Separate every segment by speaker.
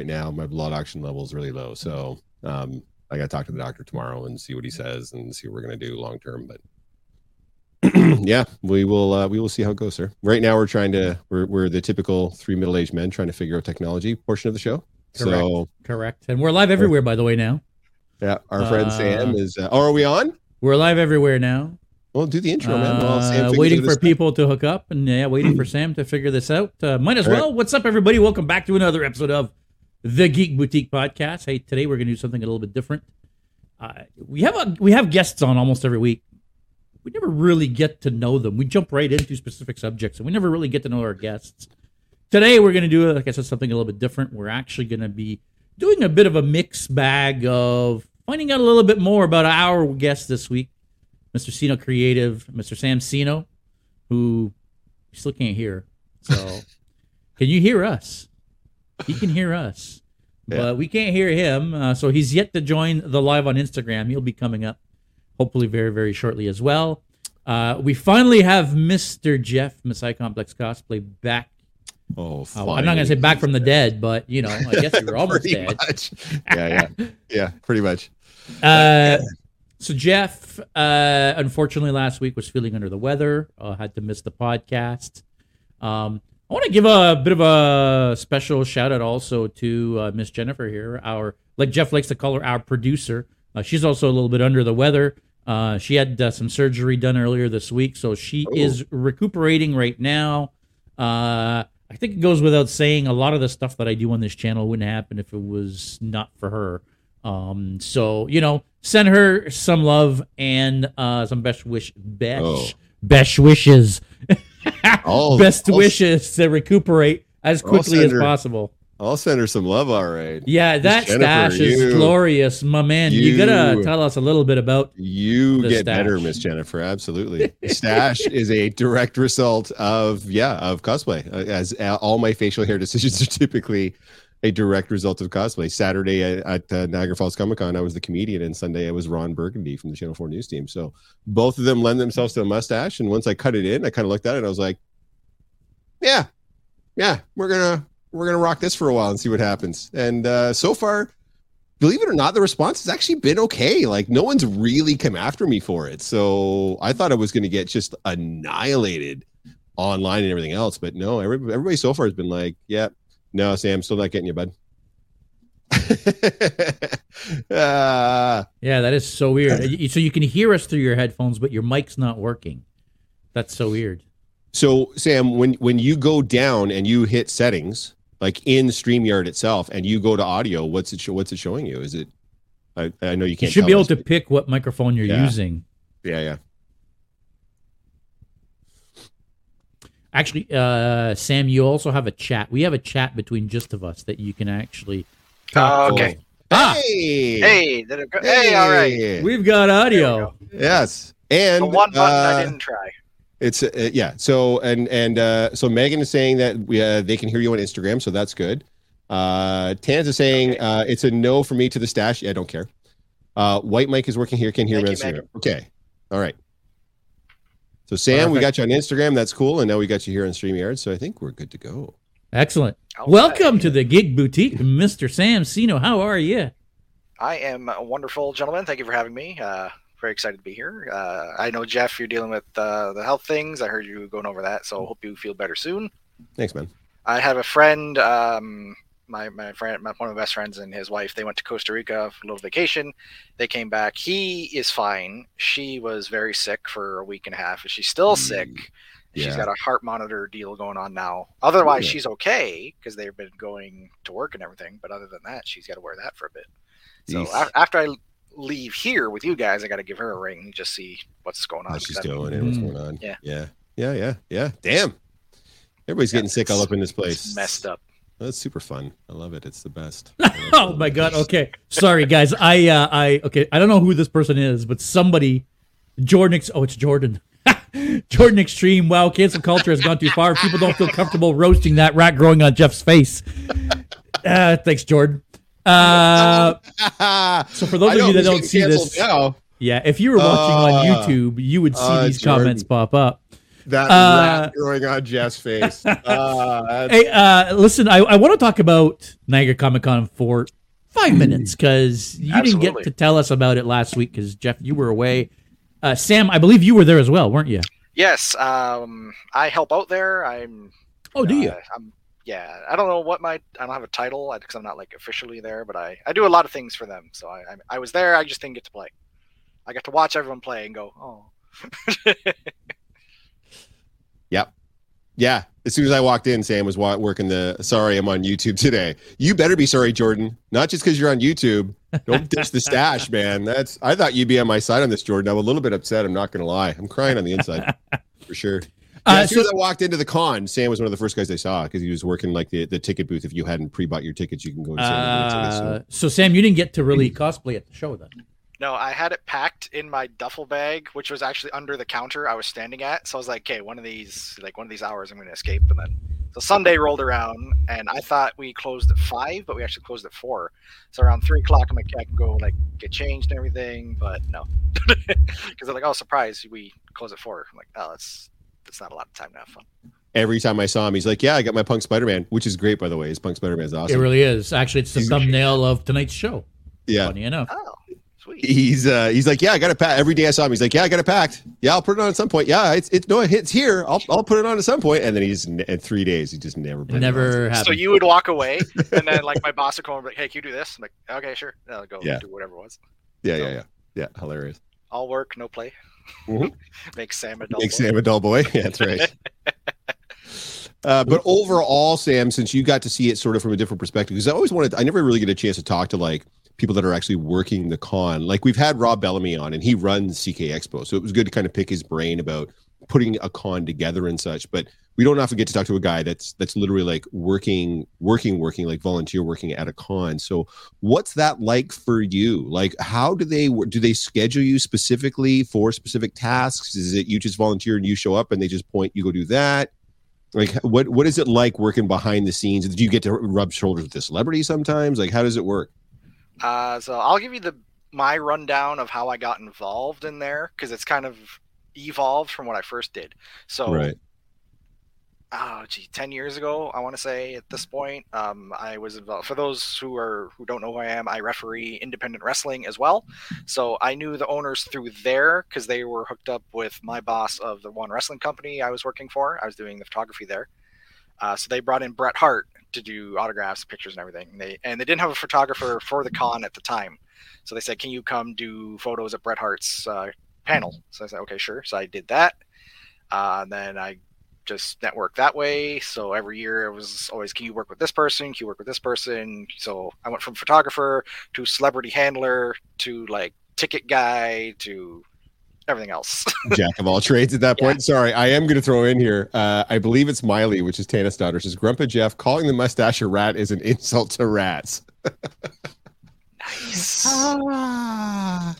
Speaker 1: right now my blood oxygen level is really low so um i gotta talk to the doctor tomorrow and see what he says and see what we're gonna do long term but yeah we will uh, we will see how it goes sir right now we're trying to we're, we're the typical three middle-aged men trying to figure out technology portion of the show
Speaker 2: Correct.
Speaker 1: so
Speaker 2: Correct. And we're live everywhere, by the way, now.
Speaker 1: yeah our friend
Speaker 2: Uh,
Speaker 1: sam is uh, oh are we on
Speaker 2: We're live everywhere now.
Speaker 1: well do the intro man Sam
Speaker 2: Uh, waiting for people to hook up and yeah, waiting for Sam to figure this out. Uh, might as
Speaker 1: All right.
Speaker 2: well. What's up, everybody? Welcome back to another episode of the Geek Boutique Podcast. Hey, today we're gonna do something a little bit different. Uh, we have a we have guests on almost every week. We never really get to know them. We jump right into specific subjects, and we never really get to know our guests. Today we're gonna do, like I said, something a little bit different. We're actually gonna be doing a bit of a mixed bag of finding out a little bit more about our guest this week, Mr. Cino Creative, Mr. Sam Cino, who you still can't hear. So, can you hear us? He can hear us,
Speaker 1: Yeah.
Speaker 2: but we can't hear him. Uh, so he's yet to join the live on Instagram. He'll be coming up, hopefully, very very shortly as well. Uh, we finally have Mr. Jeff Messiah Complex Cosplay back.
Speaker 1: oh
Speaker 2: Uh, I'm not gonna say back from the dead, but you know, I guess you were almost dead.
Speaker 1: much. yeah yeah yeah pretty much
Speaker 2: Uh, so Jeff, uh, unfortunately, last week was feeling under the weather. Uh, had to miss the podcast. Um, I want to give a bit of a special shout out also to uh, Miss Jennifer here, our like Jeff likes to call her, our producer. Uh, she's also a little bit under the weather. Uh, she had uh, some surgery done earlier this week, so she
Speaker 1: Oh.
Speaker 2: is recuperating right now. Uh, I think it goes without saying a lot of the stuff that I do on this channel wouldn't happen if it was not for her. Um, so you know, send her some love and uh, some best wish, best
Speaker 1: Oh.
Speaker 2: best wishes, best
Speaker 1: I'll-
Speaker 2: wishes to recuperate as quickly as
Speaker 1: her-
Speaker 2: possible.
Speaker 1: I'll send her some love all right
Speaker 2: Yeah, that
Speaker 1: Jennifer,
Speaker 2: stash is
Speaker 1: you-
Speaker 2: glorious, my man. You, gotta tell us a little bit about.
Speaker 1: You get better. Miss Jennifer. Absolutely. Stash is a direct result of yeah of cosplay. Uh, As uh, all my facial hair decisions are typically a direct result of cosplay. Saturday at, at uh, Niagara Falls Comic Con, I was the comedian, and Sunday I was Ron Burgundy from the Channel Four News team. So both of them lend themselves to a mustache. And once I cut it in, I kind of looked at it and I was like, yeah, yeah, we're gonna we're gonna rock this for a while and see what happens. And uh, so far believe it or not, the response has actually been okay. Like no one's really come after me for it. So I thought I was going to get just annihilated online and everything else, but no, every, everybody so far has been like, "Yeah, no, Sam, still not getting you, bud." Ah,
Speaker 2: Yeah, that is so weird. So you can hear us through your headphones, but your mic's not working. That's so weird.
Speaker 1: so Sam, when when you go down and you hit settings, like in Streamyard itself, and you go to audio, what's it? Show, what's it showing you? Is it? I, I know you
Speaker 2: You
Speaker 1: can't.
Speaker 2: should be able
Speaker 1: us,
Speaker 2: to pick what microphone you're
Speaker 1: Yeah.
Speaker 2: using.
Speaker 1: Yeah, yeah.
Speaker 2: Actually, uh, Sam, you also have a chat. We have a chat between just of us that you can actually.
Speaker 3: Oh, okay.
Speaker 2: Ah,
Speaker 1: Hey.
Speaker 3: Hey, did it go? Hey, all right.
Speaker 2: We've got audio.
Speaker 1: Yes, and
Speaker 3: The one button
Speaker 1: uh,
Speaker 3: I didn't try.
Speaker 1: It's uh, yeah. So and and uh, so Megan is saying that we uh, they can hear you on Instagram, so that's good. Uh, Tans is saying
Speaker 3: Okay.
Speaker 1: uh, it's a no for me to the stash. Yeah, I don't care. Uh, White Mike is working here. Can hear
Speaker 3: Thank
Speaker 1: me on
Speaker 3: you,
Speaker 1: Instagram. Okay, all right. So Sam, we got you on Instagram. That's cool, and now we got you here on Streamyard. So I think we're good to go.
Speaker 2: Excellent.
Speaker 3: All
Speaker 2: Welcome
Speaker 3: right.
Speaker 2: to the Geek Boutique, Mr. Sam Cino. How are you?
Speaker 3: I am a wonderful, gentlemen. Thank you for having me. Uh, very excited to be here. Uh, I know Jeff, you're dealing with uh, the health things. I heard you going over that, so hope you feel better soon.
Speaker 1: Thanks, man.
Speaker 3: I have a friend, um, my my friend, my, one of my best friends, and his wife. They went to Costa Rica for a little vacation. They came back. He is fine. She was very sick for a week and a half, she's still
Speaker 1: Mm,
Speaker 3: sick. She's got a heart monitor deal going on now. Otherwise,
Speaker 1: Yeah.
Speaker 3: she's okay because they've been going to work and everything. But other than that, she's got to wear that for a bit. So after I leave here with you guys, I got to give her a ring and just see what's going on.
Speaker 1: How she's
Speaker 3: 'cause I'm-
Speaker 1: doing and what's
Speaker 2: Mm.
Speaker 1: going on.
Speaker 3: Yeah.
Speaker 1: yeah, yeah, yeah, yeah. Damn, everybody's
Speaker 3: Yeah,
Speaker 1: getting sick all up in this place.
Speaker 3: it's messed up.
Speaker 1: That's super fun. I love it. It's the best.
Speaker 2: Oh my god. Okay. Sorry guys. I uh I okay, I don't know who this person is, but somebody Jordan ex- oh it's Jordan. Jordan Extreme. Wow, cancel culture has gone too far. People don't feel comfortable roasting that rat growing on Jeff's face. Uh, thanks, Jordan. Uh, so for those of you that don't see this,
Speaker 1: now.
Speaker 2: yeah, if you were watching
Speaker 1: Uh,
Speaker 2: on YouTube, you would see
Speaker 1: uh,
Speaker 2: these
Speaker 1: Jordan.
Speaker 2: comments pop up.
Speaker 1: That
Speaker 2: Uh,
Speaker 1: rat growing on Jeff's face. Uh, that's-
Speaker 2: Hey, uh, listen, I, I want to talk about Niagara Comic Con for five minutes because you didn't
Speaker 3: Absolutely.
Speaker 2: get to tell us about it last week because Jeff, you were away. Uh, Sam, I believe you were there as well, weren't you?
Speaker 3: Yes, um, I help out there. I'm.
Speaker 2: Oh, do you?
Speaker 3: uh, I'm. Yeah, I don't know what my. I don't have a title because I'm not like officially there, but I I do a lot of things for them. So I I, I was there. I just didn't get to play. I got to watch everyone play and go, oh. Yep.
Speaker 1: Yeah. As soon as I walked in, Sam was working the. Sorry, I'm on YouTube today. You better be sorry, Jordan. Not just because you're on YouTube. Don't ditch the stash, man. That's. I thought you'd be on my side on this, Jordan. I'm a little bit upset. I'm not going to lie. I'm crying on the inside for sure. Yeah,
Speaker 2: Uh,
Speaker 1: as soon
Speaker 2: so-
Speaker 1: as I walked into the con, Sam was one of the first guys I saw because he was working like the, the ticket booth. If you hadn't pre-bought your tickets, you can go and see.
Speaker 2: Uh, so, Sam, you didn't get to really cosplay at the show then.
Speaker 3: No, I had it packed in my duffel bag, which was actually under the counter I was standing at. So I was like, okay, one of these, like one of these hours, I'm going to escape. And then, so Sunday rolled around, and I thought we closed at five, but we actually closed at four. So around three o'clock, I'm like, yeah, I can go like get changed and everything, but no, because they're like, oh, surprise, we close at four. I'm like, oh, that's that's not a lot of time to have fun.
Speaker 1: Every time I saw him, he's like, "Yeah, I got my Punk Spider-Man," which is great, by the way. His Punk Spider-Man is awesome.
Speaker 2: It really is. Actually, it's the
Speaker 1: He's-
Speaker 2: thumbnail of tonight's show.
Speaker 1: yeah,
Speaker 2: Funny enough.
Speaker 3: Oh, sweet.
Speaker 1: he's uh he's like yeah i got it packed every day i saw him he's like yeah i got it packed yeah i'll put it on at some point yeah it's it's no it's here i'll, I'll put it on at some point and then he's in three days he just never put
Speaker 2: It
Speaker 1: it
Speaker 2: never
Speaker 1: on.
Speaker 3: So you would walk away, and then like my boss would come over, like, hey, can you do this? I'm like, okay, sure. And I'll go
Speaker 1: Yeah.
Speaker 3: do whatever it was.
Speaker 1: yeah yeah yeah yeah hilarious
Speaker 3: All work, no play.
Speaker 1: Mhm.
Speaker 3: Makes Sam a dull
Speaker 1: makes
Speaker 3: boy.
Speaker 1: sam a dull boy yeah that's right uh, but overall sam since you got to see it sort of from a different perspective because i always wanted i never really get a chance to talk to like people that are actually working the con like we've had rob bellamy on and he runs ck expo so it was good to kind of pick his brain about putting a con together and such but we don't often get to talk to a guy that's that's literally like working working working like volunteer working at a con. So what's that like for you? Like how do they do they schedule you specifically for specific tasks? Is it you just volunteer and you show up and they just point you go do that? Like what what is it like working behind the scenes? Do you get to rub shoulders with the celebrity sometimes? Like how does it work?
Speaker 3: Uh, so I'll give you the my rundown of how I got involved in there because it's kind of evolved from what I first did. So, right. oh gee, ten years ago, I want to say at this point, um, I was involved. For those who are who don't know who I am, I referee independent wrestling as well. So I knew the owners through there because they were hooked up with my boss of the one wrestling company I was working for. I was doing the photography there. Uh, so they brought in Bret Hart to do autographs, pictures, and everything. And they and they didn't have a photographer for the con at the time, so they said, "Can you come do photos at Bret Hart's uh, panel?" So I said, "Okay, sure." So I did that, uh, and then I just networked that way. So every year it was always, "Can you work with this person? Can you work with this person?" So I went from photographer to celebrity handler to like ticket guy to everything else.
Speaker 1: jack of all trades at that point sorry i am going to throw in here uh, i believe it's miley which is tana's daughter says grandpa jeff calling the mustache a rat is an insult to rats
Speaker 3: nice.
Speaker 1: Ah.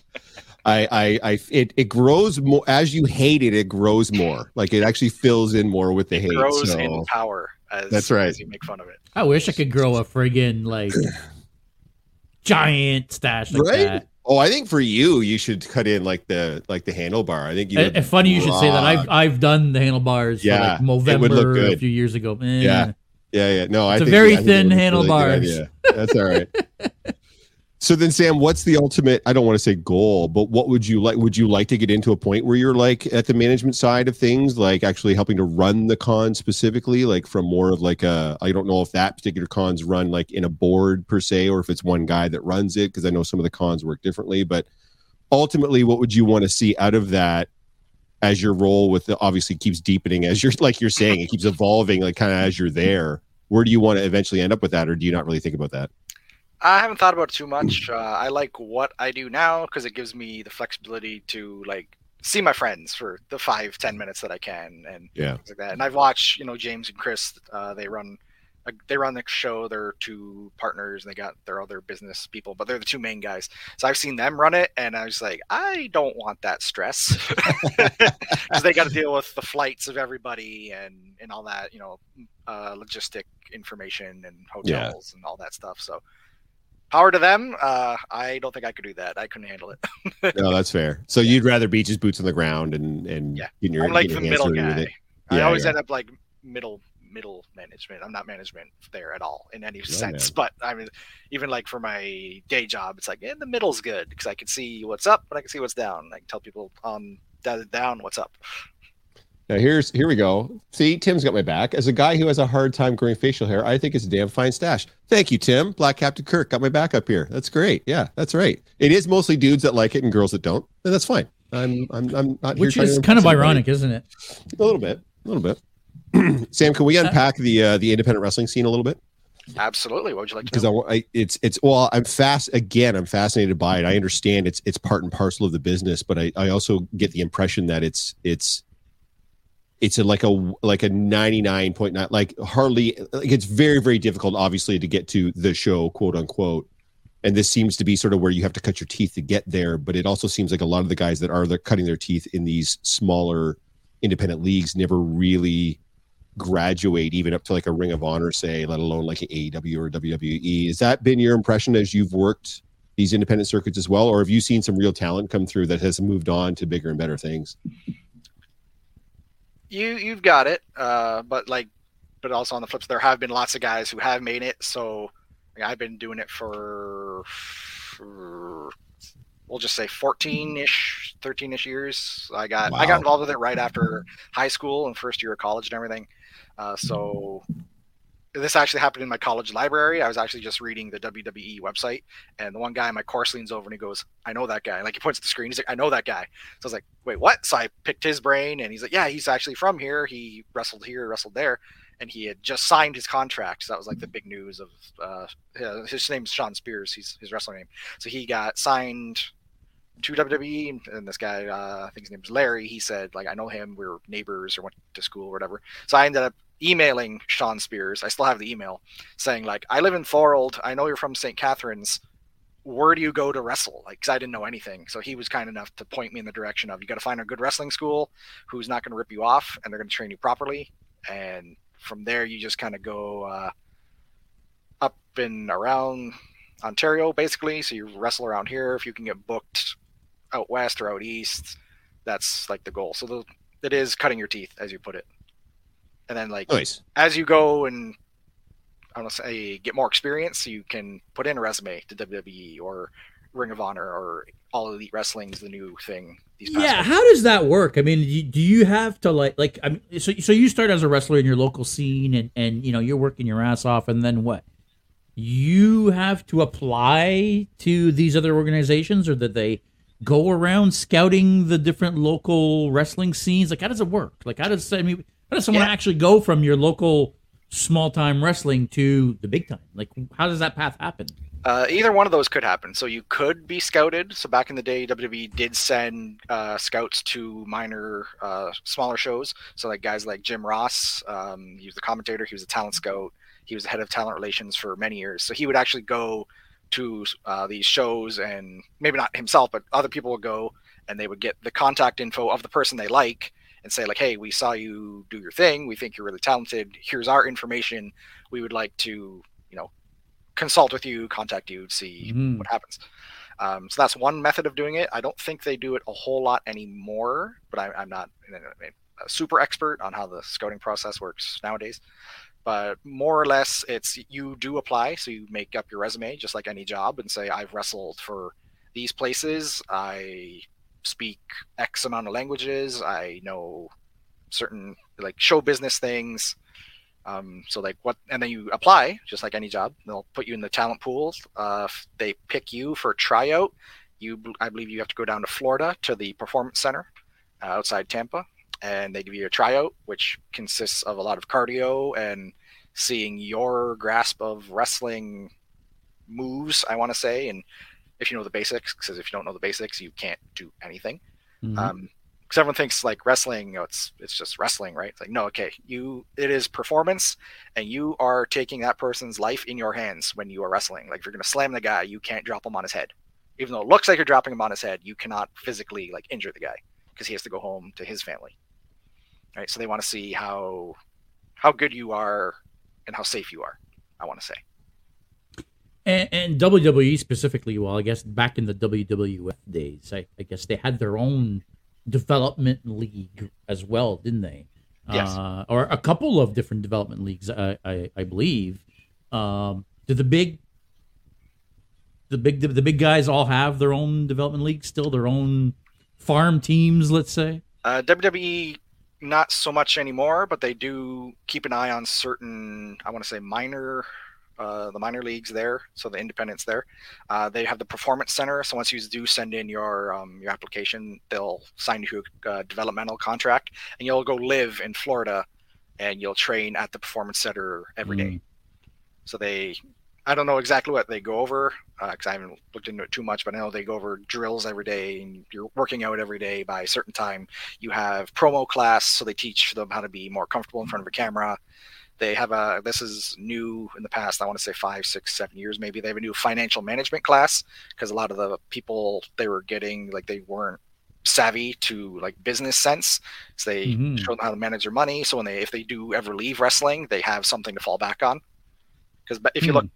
Speaker 1: I, I, I, it, it grows more as you hate it. It grows more. Like it actually fills in more with the hate.
Speaker 3: Grows
Speaker 1: so-
Speaker 3: in power. As,
Speaker 1: That's right.
Speaker 3: As you make fun of it.
Speaker 2: I wish I could grow a friggin' like giant stash like
Speaker 1: Right?
Speaker 2: that.
Speaker 1: Oh, I think for you, you should cut in like the like the handlebar. I think you.
Speaker 2: Uh,
Speaker 1: would
Speaker 2: uh, funny you should say that. I've. I've done the handlebars
Speaker 1: Yeah,
Speaker 2: for
Speaker 1: it
Speaker 2: like
Speaker 1: would look
Speaker 2: November a few years ago. Eh.
Speaker 1: Yeah. Yeah, yeah. No, I
Speaker 2: It's a
Speaker 1: think
Speaker 2: very
Speaker 1: I think
Speaker 2: thin
Speaker 1: it would really
Speaker 2: handlebars.
Speaker 1: That's all right. so then, Sam, what's the ultimate? I don't want to say goal, but what would you like? Would you like to get into a point where you're like at the management side of things, like actually helping to run the con specifically, like from more of like a? I don't know if that particular con's run like in a board per se, or if it's one guy that runs it, because I know some of the cons work differently. But ultimately, what would you want to see out of that? As your role with the obviously keeps deepening, as you're like you're saying, it keeps evolving, like kind of as you're there where do you want to eventually end up with that or do you not really think about that
Speaker 3: I haven't thought about it too much. Uh, I like what I do now because it gives me the flexibility to like see my friends for the five ten minutes that I can and
Speaker 1: Yeah.
Speaker 3: things like that. And I've watched you know James and Chris. Uh, they run uh, they run the show. They're two partners, and they got their other business people, but they're the two main guys. So I've seen them run it, and I was like, I don't want that stress because they got to deal with the flights of everybody and and all that, you know, uh, logistic information and hotels yeah. and all that stuff. So power to them. Uh, I don't think I could do that. I couldn't handle it.
Speaker 1: no, that's fair. So yeah. you'd rather be just boots on the ground and and
Speaker 3: yeah, your, I'm like the middle guy. I yeah, always end up like middle middle management. I'm not management there at all in any sense. Man. But I mean, even like for my day job, it's like in the middle's good because I can see what's up, but I can see what's down. I can tell people on um, down what's up.
Speaker 1: Now here's here we go. See, Tim's got my back. As a guy who has a hard time growing facial hair, I think it's a damn fine stash. Thank you, Tim. Black Captain Kirk got my back up here. That's great. Yeah, that's right. It is mostly dudes that like it and girls that don't, and that's fine. I'm I'm I'm not.
Speaker 2: Which is kind of ironic, isn't it?
Speaker 1: A little bit. A little bit. Sam, can we unpack the uh, the independent wrestling scene a little bit?
Speaker 3: Absolutely. What would you like to?
Speaker 1: Because I, I, it's it's well, I'm fast again. I'm fascinated by it. I understand it's it's part and parcel of the business, but I, I also get the impression that it's it's it's a, like a like a 99.9 like hardly like it's very very difficult obviously to get to the show quote unquote and this seems to be sort of where you have to cut your teeth to get there but it also seems like a lot of the guys that are cutting their teeth in these smaller independent leagues never really graduate even up to like a Ring of Honor, say, let alone like an AEW or WWE. Has that been your impression as you've worked these independent circuits as well, or have you seen some real talent come through that has moved on to bigger and better things?
Speaker 3: You you've got it, uh, but like, but also on the flip, there have been lots of guys who have made it. So like, I've been doing it for, for we'll just say 14ish 13ish years i got wow. i got involved with it right after high school and first year of college and everything uh, so this actually happened in my college library. I was actually just reading the WWE website, and the one guy in my course leans over and he goes, "I know that guy." Like he points at the screen. He's like, "I know that guy." So I was like, "Wait, what?" So I picked his brain, and he's like, "Yeah, he's actually from here. He wrestled here, wrestled there, and he had just signed his contract." So that was like the big news of uh, his name's Shawn Spears. He's his wrestling name. So he got signed to WWE, and this guy, uh, I think his name was Larry. He said, like, I know him. We are neighbors or went to school or whatever. So I ended up emailing Shawn Spears. I still have the email saying like, I live in Thorold. I know you're from St. Catharines. Where do you go to wrestle? Like, cause I didn't know anything. So he was kind enough to point me in the direction of you got to find a good wrestling school who's not going to rip you off and they're going to train you properly. And from there, you just kind of go uh, up and around Ontario, basically. So you wrestle around here. If you can get booked out west or out east, that's like the goal. So the, it is cutting your teeth, as you put it and then like nice. as you go and I don't say get more experience, you can put in a resume to WWE or Ring of Honor or All Elite Wrestling is the new thing.
Speaker 2: yeah, how does that work? I mean, do you have to like like I mean, so so you start as a wrestler in your local scene and and you know you're working your ass off, and then what? You have to apply to these other organizations, or that they go around scouting the different local wrestling scenes? Like, how does it work? Like, how does I mean? How does someone yeah. actually go from your local small time wrestling to the big time? Like, how does that path happen?
Speaker 3: Uh, either one of those could happen. So you could be scouted. So back in the day, WWE did send uh, scouts to minor, uh, smaller shows. So like guys like Jim Ross, um, he was the commentator. He was a talent scout. He was the head of talent relations for many years. So he would actually go to uh, these shows, and maybe not himself, but other people would go, and they would get the contact info of the person they like, and say like, "Hey, we saw you do your thing. We think you're really talented. Here's our information. We would like to, you know, consult with you, contact you, see mm-hmm. what happens." Um, so that's one method of doing it. I don't think they do it a whole lot anymore, but I, am not a super expert on how the scouting process works nowadays. But more or less, it's you do apply, so you make up your resume just like any job, and say I've wrestled for these places. I speak X amount of languages. I know certain like show business things. Um, so like what, and then you apply just like any job. They'll put you in the talent pools. Uh, they pick you for tryout. You, I believe, you have to go down to Florida to the Performance Center uh, outside Tampa, and they give you a tryout, which consists of a lot of cardio and seeing your grasp of wrestling moves. I want to say, and if you know the basics, because if you don't know the basics, you can't do anything. Mm-hmm. Um, because everyone thinks like wrestling, you know, it's it's just wrestling, right? It's like no, okay, you it is performance, and you are taking that person's life in your hands when you are wrestling. Like if you're gonna slam the guy, you can't drop him on his head, even though it looks like you're dropping him on his head. You cannot physically like injure the guy because he has to go home to his family, right? So they want to see how how good you are and how safe you are. I want to say.
Speaker 2: And, and WWE specifically, well, I guess back in the WWF days, I, I guess they had their own development league as well, didn't they?
Speaker 3: Yes.
Speaker 2: Uh, or a couple of different development leagues, I, I, I believe. Um, do the big, the big, the big guys all have their own development leagues still, their own farm teams, let's say?
Speaker 3: Uh, WWE not so much anymore, but they do keep an eye on certain, I want to say minor, uh, the minor leagues there, so the independents there. Uh, they have the performance center, so once you do send in your um, your application, they'll sign you a uh, developmental contract, and you'll go live in Florida, and you'll train at the performance center every day.
Speaker 2: Mm.
Speaker 3: So they, I don't know exactly what they go over because I haven't looked into it too much, but I know they go over drills every day, and you're working out every day by a certain time. You have promo class, so they teach them how to be more comfortable in front of a camera. They have a this is new in the past. I want to say five, six, seven years maybe. They have a new financial management class because a lot of the people they were getting like they weren't savvy to like business sense. So they
Speaker 2: Mhm.
Speaker 3: show them how to manage their money. So when they if they do ever leave wrestling, they have something to fall back on. Because if you
Speaker 2: Hmm.
Speaker 3: look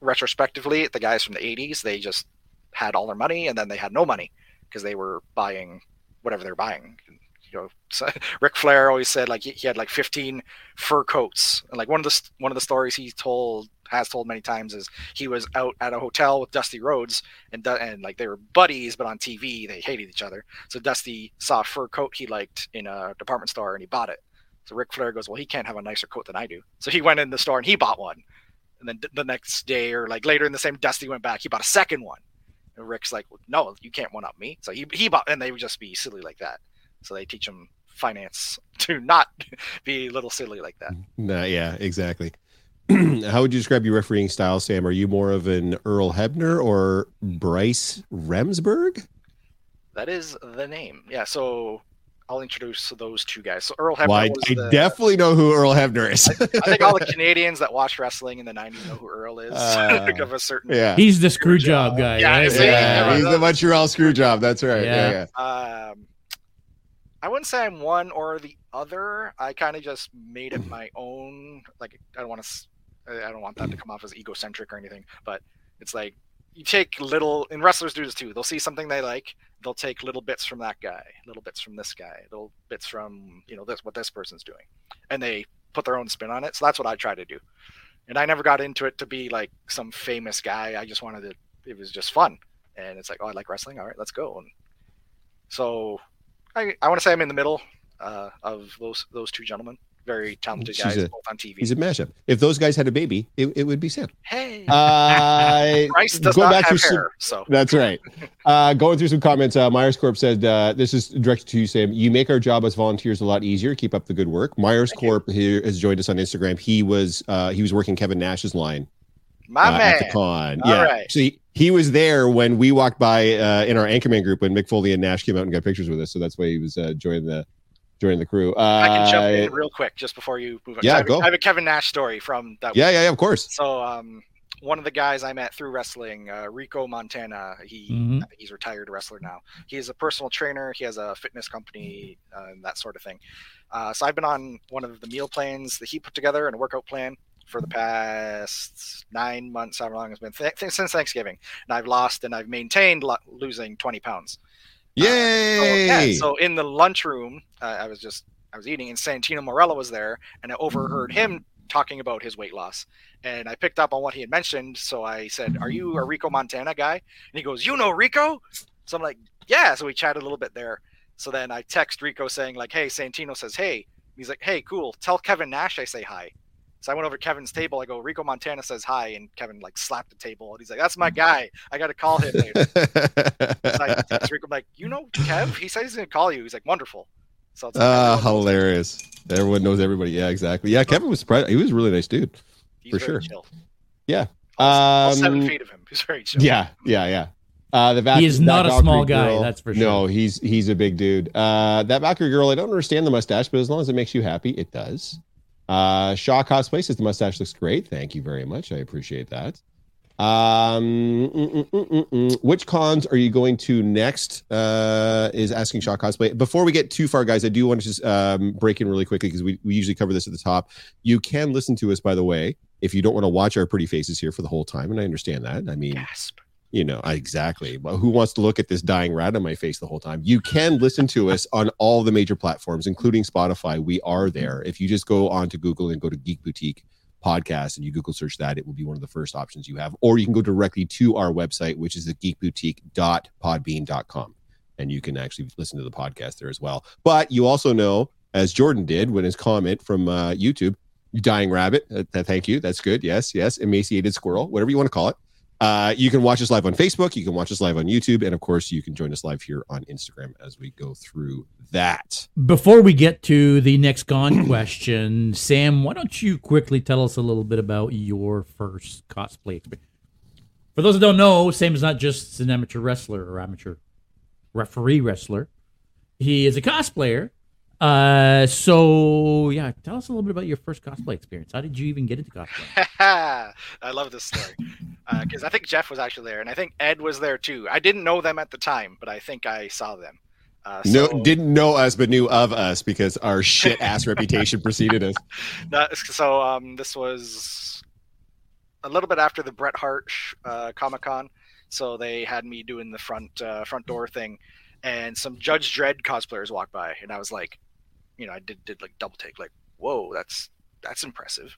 Speaker 3: retrospectively at the guys from the 80s, they just had all their money and then they had no money because they were buying whatever they're buying. You know, Ric Flair always said like he, he had like 15 fur coats. And like one of the one of the stories he told has told many times is he was out at a hotel with Dusty Rhodes and and like they were buddies, but on TV they hated each other. So Dusty saw a fur coat he liked in a department store and he bought it. So Ric Flair goes, well, he can't have a nicer coat than I do. So he went in the store and he bought one. And then the next day or like later in the same Dusty went back, he bought a second one. And Ric's like, no, you can't one up me. So he, he bought, and they would just be silly like that. So they teach them finance to not be a little silly like that.
Speaker 1: Nah, yeah, exactly. How would you describe your refereeing style, Sam? Are you more of an Earl Hebner or Bryce Remsburg?
Speaker 3: That is the name. Yeah. So I'll introduce those two guys. So Earl Hebner
Speaker 1: Well, I,
Speaker 3: was
Speaker 1: I
Speaker 3: the,
Speaker 1: definitely know who Earl Hebner is.
Speaker 3: I think all the Canadians that watch wrestling in the 90s know who Earl is
Speaker 1: Uh,
Speaker 3: of a certain
Speaker 1: yeah.
Speaker 2: He's the screw job guy.
Speaker 3: Yeah,
Speaker 2: right?
Speaker 3: is he?
Speaker 1: Yeah,
Speaker 3: Yeah,
Speaker 1: he's the Montreal screw job. That's right.
Speaker 2: Yeah.
Speaker 1: Yeah, yeah.
Speaker 3: Um, I wouldn't say I'm one or the other. I kind of just made it my own. Like I don't want to. I don't want that to come off as egocentric or anything. But it's like you take little, and wrestlers do this too. They'll see something they like. They'll take little bits from that guy, little bits from this guy, little bits from you know this what this person's doing, and they put their own spin on it. So that's what I try to do. And I never got into it to be like some famous guy. I just wanted to. It was just fun, and it's like, oh, I like wrestling. All right, let's go. And so I, I want to say I'm in the middle uh, of those those two gentlemen. Very talented
Speaker 1: She's
Speaker 3: guys,
Speaker 1: a-
Speaker 3: both on TV.
Speaker 1: He's a mashup. If those guys had a baby, it, it would be Sam.
Speaker 3: hey,
Speaker 1: Uh,
Speaker 3: Bryce does not
Speaker 1: back
Speaker 3: have
Speaker 1: through some-
Speaker 3: hair, so
Speaker 1: That's right. Uh, going through some comments, uh, Myers Corp said, uh, "This is directed to you, Sam. You make our job as volunteers a lot easier. Keep up the good work." Myers
Speaker 3: Thank you.
Speaker 1: Corp here has joined us on Instagram. He was uh, he was working Kevin Nash's line
Speaker 3: my
Speaker 1: uh,
Speaker 3: man.
Speaker 1: at the con.
Speaker 3: All
Speaker 1: yeah,
Speaker 3: right.
Speaker 1: so he, he was there when we walked by uh, in our Anchorman group when Mick Foley and Nash came out and got pictures with us. So that's why he was uh, joining the joining the crew. Uh,
Speaker 3: I can jump in real quick just before you move on.
Speaker 1: Yeah,
Speaker 3: I have, a-
Speaker 1: go.
Speaker 3: I have a Kevin Nash story from that.
Speaker 1: yeah, yeah, yeah, of course.
Speaker 3: So um, one of the guys I met through wrestling, uh, Rico Montana, he
Speaker 2: Mhm.
Speaker 3: He's a retired wrestler now. He is a personal trainer. He has a fitness company uh, and that sort of thing. Uh, so I've been on one of the meal plans that he put together and a workout plan for the past nine months, however long it's been th- since Thanksgiving, and I've lost and I've maintained lo- losing twenty pounds. So,
Speaker 1: Yay!
Speaker 3: yeah, so in the lunchroom, uh, I was just I was eating, and Santino Marella was there, and I overheard him talking about his weight loss, and I picked up on what he had mentioned. So I said, "Are you a Rico Montana guy?" And he goes, "You know Rico?" So I'm like, "Yeah." So we chatted a little bit there. So then I text Rico saying like, "Hey, Santino says hey." He's like, "Hey, cool. Tell Kevin Nash I say hi." So I went over to Kevin's table. I go, "Rico Montana says hi," and Kevin like slapped the table, and he's like, "That's my guy. I got to call him later." So I text Rico, I'm like, you know Kev? He says he's gonna call you. He's like, wonderful. So it's like,
Speaker 1: Ah,
Speaker 3: everyone knows
Speaker 1: hilarious. Everyone knows everybody. Yeah, exactly. Yeah, Kevin was surprised. He was a really nice dude.
Speaker 3: he's
Speaker 1: for
Speaker 3: very
Speaker 1: sure.
Speaker 3: Chill.
Speaker 1: Yeah.
Speaker 3: All, all seven
Speaker 1: Um,
Speaker 3: feet of him. He's very chill.
Speaker 1: Yeah, yeah, yeah. Uh, the Valk-
Speaker 2: He is not a
Speaker 1: Valkyrie
Speaker 2: small guy,
Speaker 1: girl-
Speaker 2: that's for sure.
Speaker 1: No, he's he's a big dude. Uh, that Valkyrie girl, I don't understand the mustache, but as long as it makes you happy, it does. Uh, Shaw cosplay says the mustache looks great. Thank you very much. I appreciate that. Um, mm, mm, mm, mm, mm. which cons are you going to next? Uh, is asking Shaw cosplay. Before we get too far, guys, I do want to just um, break in really quickly because we, we usually cover this at the top. You can listen to us, by the way, if you don't want to watch our pretty faces here for the whole time, and I understand that. I mean,
Speaker 3: Gasp.
Speaker 1: You know exactly. But who wants to look at this dying rat on my face the whole time? You can listen to us on all the major platforms including spotify. We are there. If you just go on to google and go to geek boutique podcast and you google search that it will be one of the first options you have. Or you can go directly to our website which is the geekboutique.podbean.com and you can actually listen to the podcast there as well. But you also know as jordan did when his comment from uh, youtube dying rabbit uh, thank you. That's good. Yes yes. Emaciated squirrel whatever you want to call it uh, you can watch us live on Facebook. You can watch us live on YouTube. And of course, you can join us live here on Instagram as we go through that.
Speaker 2: Before we get to the next con question, Sam, why don't you quickly tell us a little bit about your first cosplay experience? For those that don't know, Sam is not just an amateur wrestler or amateur referee wrestler. He is a cosplayer. Uh, so yeah, tell us a little bit about your first cosplay experience. How did you even get into cosplay?
Speaker 3: I love this story because I think Jeff was actually there, and I think Ed was there too. I didn't know them at the time, but I think I saw them. Uh,
Speaker 1: No, didn't know us, but knew of us because our shit ass reputation preceded us.
Speaker 3: That- so um, this was a little bit after the Bret Hart uh, Comic Con, so they had me doing the front uh, front door thing, and some Judge Dredd cosplayers walked by, and I was like, you know, I did did like double take, like, whoa, that's that's impressive.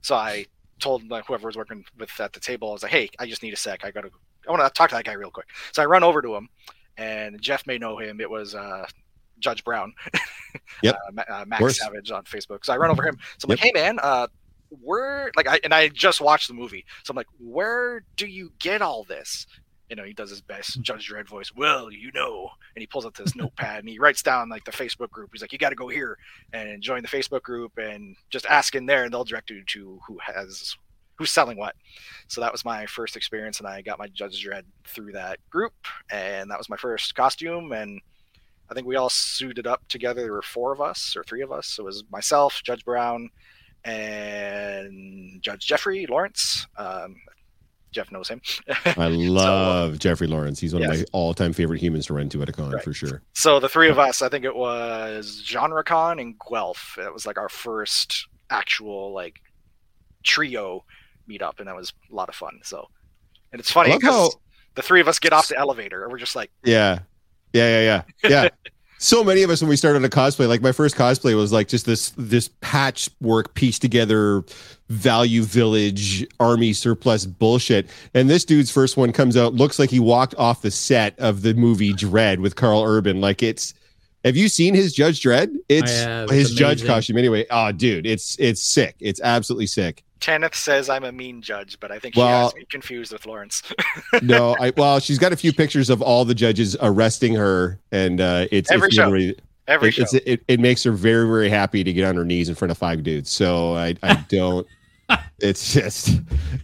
Speaker 3: So I told like, whoever was working with at the table, I was like, hey, I just need a sec, I gotta, I want to talk to that guy real quick. So I run over to him, and Jeff may know him. It was uh, Judge Brown.
Speaker 1: Yep.
Speaker 3: uh, uh. Max Savage on Facebook. So I run over him. So I'm like, hey man, uh, where like I and I just watched the movie, so I'm like, where do you get all this? You know, he does his best Judge Dredd voice. Well, you know, and he pulls out this notepad and he writes down like the Facebook group. He's like, you got to go here and join the Facebook group and just ask in there, and they'll direct you to who has who's selling what. So that was my first experience, and I got my Judge Dredd through that group, and that was my first costume and. I think we all suited up together. There were four of us or three of us. It was myself, Judge Brown, and Judge Jeffrey Lawrence. Um, Jeff knows him.
Speaker 1: I love Jeffrey Lawrence. He's one of my all time favorite humans to run to at a con
Speaker 3: Right.
Speaker 1: for sure.
Speaker 3: so the three of us, I think it was GenreCon and Guelph. That was like our first actual like trio meetup, and that was a lot of fun. So, and it's funny
Speaker 1: love how-
Speaker 3: because the three of us get off the elevator, and we're just like,
Speaker 1: Yeah. Yeah, yeah, yeah. Yeah. so many of us when we started a cosplay, like my first cosplay was like just this this patchwork pieced together value village army surplus bullshit. And this dude's first one comes out, looks like he walked off the set of the movie Dredd with Karl Urban. Like it's have you seen his Judge Dredd It's
Speaker 2: have. It's
Speaker 1: his judge costume anyway. Oh dude, it's it's sick. It's absolutely sick.
Speaker 3: Kenneth says I'm a mean judge, but I think
Speaker 1: Well-
Speaker 3: he has me confused with Lawrence.
Speaker 1: No, I well, she's got a few pictures of all the judges arresting her, and uh, it's
Speaker 3: Every
Speaker 1: it's
Speaker 3: show.
Speaker 1: literally-
Speaker 3: Every
Speaker 1: it,
Speaker 3: show.
Speaker 1: it's, it, it makes her very very happy to get on her knees in front of five dudes so i i don't it's just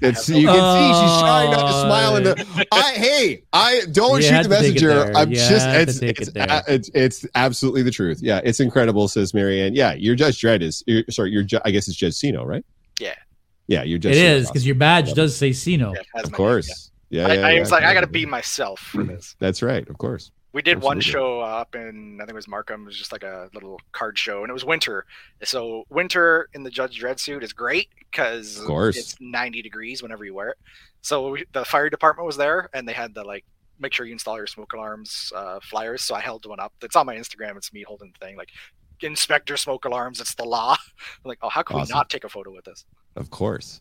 Speaker 1: it's you can see she's trying not to smile and the, i hey i don't shoot the
Speaker 2: to take it
Speaker 1: messenger i'm just it's it's,
Speaker 2: it
Speaker 1: a- it's it's absolutely the truth yeah it's incredible says marianne yeah your judge dredd is you're, sorry your i guess it's judge Cino, right
Speaker 3: Yeah.
Speaker 1: Yeah you're
Speaker 2: just.
Speaker 1: It
Speaker 2: is because your badge does say Cino.
Speaker 3: Yeah,
Speaker 1: of
Speaker 3: my name,
Speaker 1: course yeah,
Speaker 3: yeah.
Speaker 1: yeah,
Speaker 3: I, I
Speaker 1: yeah,
Speaker 3: was like, I got to be myself for this.
Speaker 1: that's right of course
Speaker 3: We did one show up in I think it was Markham. It was just like a little card show, and it was winter. So winter in the Judge Dredd suit is great because
Speaker 1: Of course.
Speaker 3: it's 90 degrees whenever you wear it. So we, the fire department was there, and they had the like make sure you install your smoke alarms uh, flyers. So I held one up. It's on my Instagram. It's me holding the thing like inspector smoke alarms. It's the law. I'm like, oh, how can
Speaker 1: Awesome.
Speaker 3: we not take a photo with this?
Speaker 1: Of course.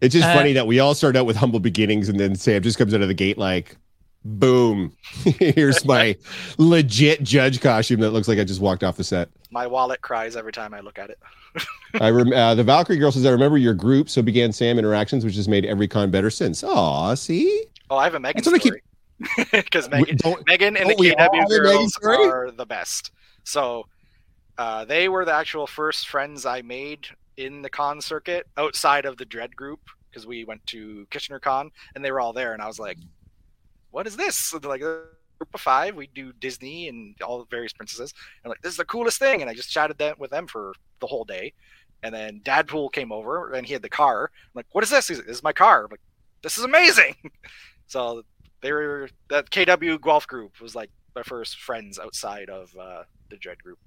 Speaker 1: It's just
Speaker 2: Uh,
Speaker 1: funny that we all start out with humble beginnings and then Sam just comes out of the gate like, boom, here's my legit judge costume that looks like I just walked off the set.
Speaker 3: My wallet cries every time I look at it.
Speaker 1: I rem- uh, the Valkyrie girl says, I remember your group, so began Sam interactions, which has made every con better since. Aw, see?
Speaker 3: Oh, I have a Megan
Speaker 1: That's what
Speaker 3: story. Because
Speaker 1: We-
Speaker 3: Megan,
Speaker 1: don't-
Speaker 3: Megan and the
Speaker 1: don't we all
Speaker 3: KW
Speaker 1: have a Megan
Speaker 3: girls
Speaker 1: story?
Speaker 3: are the best. So uh, they were the actual first friends I made in the con circuit outside of the Dredd group because we went to Kitchener Con and they were all there, and I was like, what is this? They're like a group of five. We do Disney and all the various princesses. And I'm like, this is the coolest thing. And I just chatted that with them for the whole day. And then Dadpool came over and he had the car. I'm like, what is this? He's like, this is my car. I'm like, this is amazing. so they were that KW golf group was like my first friends outside of uh, the Dredd group.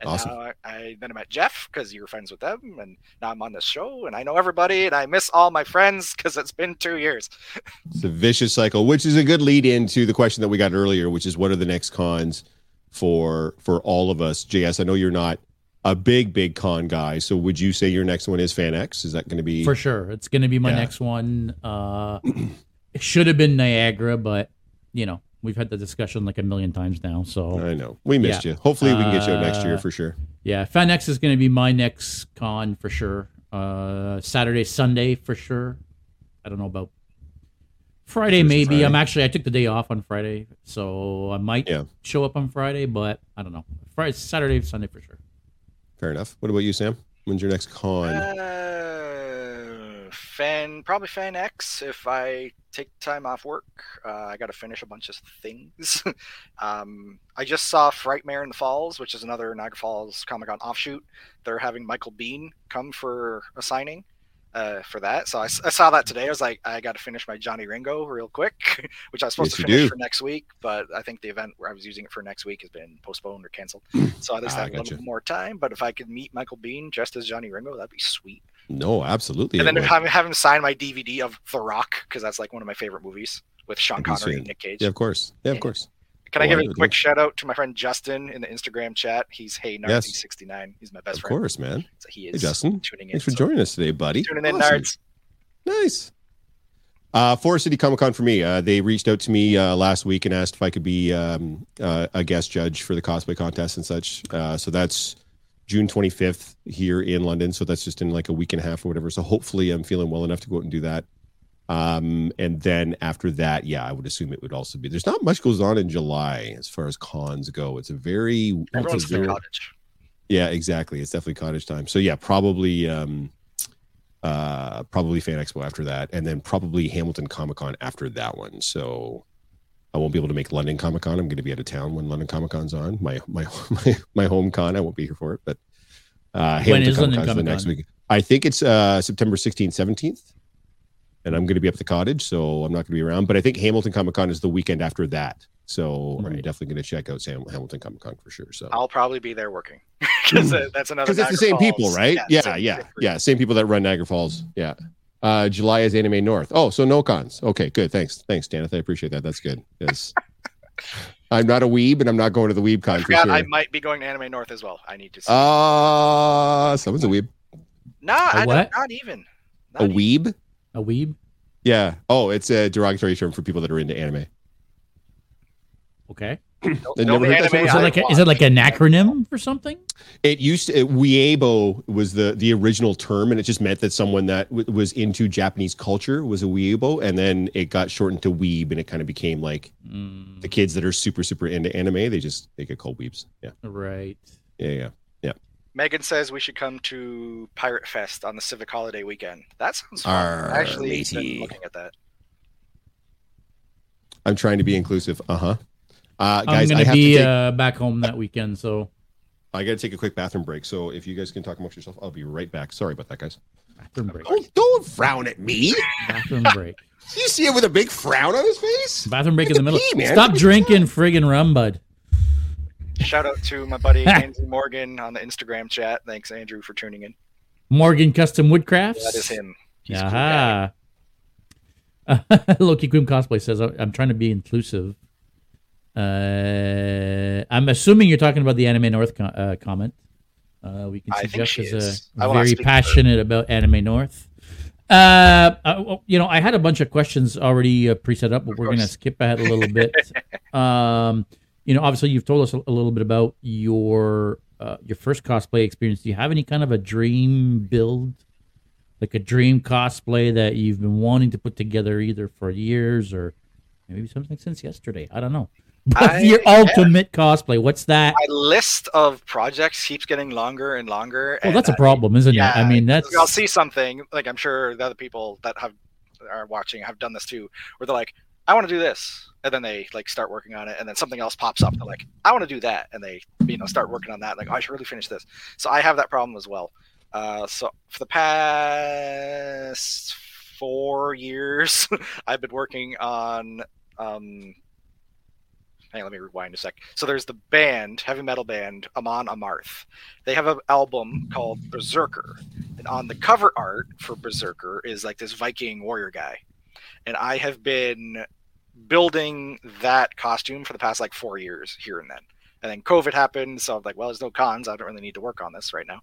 Speaker 3: And
Speaker 1: Awesome.
Speaker 3: now I, I then I met Jeff because you were friends with them, and now I'm on this show, and I know everybody, and I miss all my friends because it's been two years.
Speaker 1: It's a vicious cycle, which is a good lead into the question that we got earlier, which is what are the next cons for for all of us? JS, I know you're not a big big con guy, so would you say your next one is Fan X? Is that going to be
Speaker 2: For sure. It's going to be my
Speaker 1: Yeah.
Speaker 2: next one. Uh, it should have been Niagara, but, you know, we've had the discussion like a million times now. So,
Speaker 1: I know we missed you. Hopefully, we can get you out next year
Speaker 2: Uh,
Speaker 1: for sure.
Speaker 2: yeah, FanX is going to be my next con for sure. Uh, Saturday, Sunday for sure. I don't know about Friday,
Speaker 1: Thursday,
Speaker 2: maybe.
Speaker 1: Friday.
Speaker 2: I'm actually, I took the day off on Friday, so I might
Speaker 1: Yeah.
Speaker 2: show up on Friday, but I don't know. Friday, Saturday, Sunday for sure.
Speaker 1: Fair enough. What about you, Sam? When's your next con?
Speaker 3: Uh, fan probably fan X if I take time off work. Uh, I got to finish a bunch of things. um, I just saw Frightmare in the Falls, which is another Niagara Falls Comic Con offshoot. They're having Michael Biehn come for a signing uh, for that. So I saw that today. I was like, I got to finish my Johnny Ringo real quick, which I was supposed
Speaker 1: Yes,
Speaker 3: to finish for next week, but I think the event where I was using it for next week has been postponed or canceled. So at least
Speaker 1: Ah,
Speaker 3: I have a little bit more time. But if I could meet Michael Biehn dressed as Johnny Ringo, that'd be sweet.
Speaker 1: No, absolutely.
Speaker 3: And then
Speaker 1: would.
Speaker 3: having having signed my DVD of The Rock because that's like one of my favorite movies with Sean Connery and Nick Cage.
Speaker 1: yeah, of course. Yeah, of course.
Speaker 3: Can I
Speaker 1: Oh,
Speaker 3: give
Speaker 1: I
Speaker 3: a quick shout out to my friend Justin in the Instagram chat? He's Hey sixty nine. He's my best
Speaker 1: Of
Speaker 3: friend.
Speaker 1: Of course, man.
Speaker 3: So he
Speaker 1: Hey,
Speaker 3: is
Speaker 1: Justin.
Speaker 3: tuning in.
Speaker 1: Thanks for
Speaker 3: so
Speaker 1: joining us today, buddy.
Speaker 3: Tuning in,
Speaker 1: Awesome.
Speaker 3: Nards.
Speaker 1: Nice. Uh, Forest City Comic Con for me. Uh, they reached out to me uh, last week and asked if I could be um, uh, a guest judge for the cosplay contest and such. Uh, so that's June 25th here in London. So that's just in like a week and a half or whatever. So hopefully I'm feeling well enough to go out and do that. Um, and then after that, yeah, I would assume it would also be. There's not much goes on in July as far as cons go. It's a very
Speaker 3: Everyone's
Speaker 1: it's a very-
Speaker 3: cottage.
Speaker 1: yeah, exactly. It's definitely cottage time. So yeah, probably um uh probably Fan Expo after that, and then probably Hamilton Comic Con after that one. So I won't be able to make London Comic Con. I'm going to be out of town when London Comic Con's on. My my my my home con. I won't be here for it, but uh
Speaker 2: When
Speaker 1: Hamilton
Speaker 2: is London
Speaker 1: Comic-Con's the
Speaker 2: Comic
Speaker 1: next week. I think it's uh September 16th, 17th. And I'm going to be up at the cottage, so I'm not going to be around. But I think Hamilton Comic Con is the weekend after that. So I'm definitely going to check out Sam, Hamilton Comic Con for sure. So
Speaker 3: I'll probably be there working because that's another.
Speaker 1: because it's the same
Speaker 3: Falls.
Speaker 1: people, right? Yeah,
Speaker 3: same-
Speaker 1: yeah,
Speaker 3: same
Speaker 1: yeah,
Speaker 3: group.
Speaker 1: Same people that run Niagara Falls. Yeah. Uh, July is Anime North. Oh, so no cons. Okay, good. Thanks, thanks, Daneth. I appreciate that. That's good. Yes. I'm not a weeb, and I'm not going to the weeb
Speaker 3: I
Speaker 1: con for
Speaker 3: forgot
Speaker 1: sure.
Speaker 3: I might be going to Anime North as well. I need to. See.
Speaker 1: Uh someone's a weeb.
Speaker 3: nah, I
Speaker 2: what?
Speaker 3: don't, not even.
Speaker 1: A
Speaker 3: Not even.
Speaker 1: weeb?
Speaker 2: A weeb?
Speaker 1: Yeah. Oh, it's a derogatory term for people that are into anime.
Speaker 2: Okay.
Speaker 3: The-
Speaker 1: I
Speaker 3: the only
Speaker 1: never heard that
Speaker 3: anime
Speaker 2: Is it like a, is it like an acronym for something?
Speaker 1: It used to, weeaboo was the the original term, and it just meant that someone that w- was into Japanese culture was a weeaboo, and then it got shortened to weeb, and it kind of became like
Speaker 2: Mm,
Speaker 1: the kids that are super super into anime. They just they get called weebs. Yeah,
Speaker 2: right.
Speaker 1: yeah, yeah. Yeah.
Speaker 3: Megan says we should come to Pirate Fest on the Civic Holiday weekend. That sounds fun.
Speaker 1: Arr,
Speaker 3: I actually looking at that.
Speaker 1: I'm trying to be inclusive. Uh-huh. Uh
Speaker 2: I'm gonna
Speaker 1: have
Speaker 2: be
Speaker 1: to take,
Speaker 2: uh, back home that weekend, so
Speaker 1: I got to take a quick bathroom break. So if you guys can talk amongst yourself, I'll be right back. Sorry about that, guys.
Speaker 2: bathroom break.
Speaker 1: Don't don't frown at me.
Speaker 2: Bathroom break.
Speaker 1: You see him with a big frown on his face.
Speaker 2: Bathroom break in the
Speaker 1: Take
Speaker 2: middle.
Speaker 1: pee, man.
Speaker 2: Stop
Speaker 1: Take a
Speaker 2: drinking friggin' rum, bud.
Speaker 3: Shout out to my buddy Andrew Morgan on the Instagram chat. Thanks, Andrew, for tuning in.
Speaker 2: Morgan Custom Woodcrafts.
Speaker 3: That is him. He's a cool
Speaker 2: Loki Quim cosplay says I'm trying to be inclusive. Uh, I'm assuming you're talking about the Anime North co- uh, comment. Uh, we can
Speaker 3: I
Speaker 2: see
Speaker 3: think
Speaker 2: Jeff is,
Speaker 3: is. I will not
Speaker 2: very
Speaker 3: speak for her.
Speaker 2: passionate about Anime North. Uh, uh, you know, I had a bunch of questions already uh, pre-set up, but
Speaker 3: Of
Speaker 2: we're going to skip ahead a little bit. um, you know, obviously, you've told us a, a little bit about your uh, your first cosplay experience. Do you have any kind of a dream build, like a dream cosplay that you've been wanting to put together either for years or maybe something since yesterday? I don't know. But
Speaker 3: I-
Speaker 2: your
Speaker 3: yeah.
Speaker 2: ultimate cosplay, what's that?
Speaker 3: My list of projects keeps getting longer and longer.
Speaker 2: Well,
Speaker 3: and
Speaker 2: that's a
Speaker 3: I-
Speaker 2: problem, isn't
Speaker 3: yeah,
Speaker 2: it? I mean, that's
Speaker 3: I'll see something like I'm sure the other people that have are watching have done this too, where they're like, I want to do this, and then they like start working on it, and then something else pops up. They're like, I want to do that, and they you know start working on that. Like, oh, I should really finish this. So I have that problem as well. Uh, so for the past four years, I've been working on. Um, hang on, let me rewind a sec. So there's the band, heavy metal band, Amon Amarth. They have an album called Berserker, and on the cover art for Berserker is like this Viking warrior guy, and I have been building that costume for the past like four years here and then. And then COVID happened, so I'm like, well, there's no cons. I don't really need to work on this right now.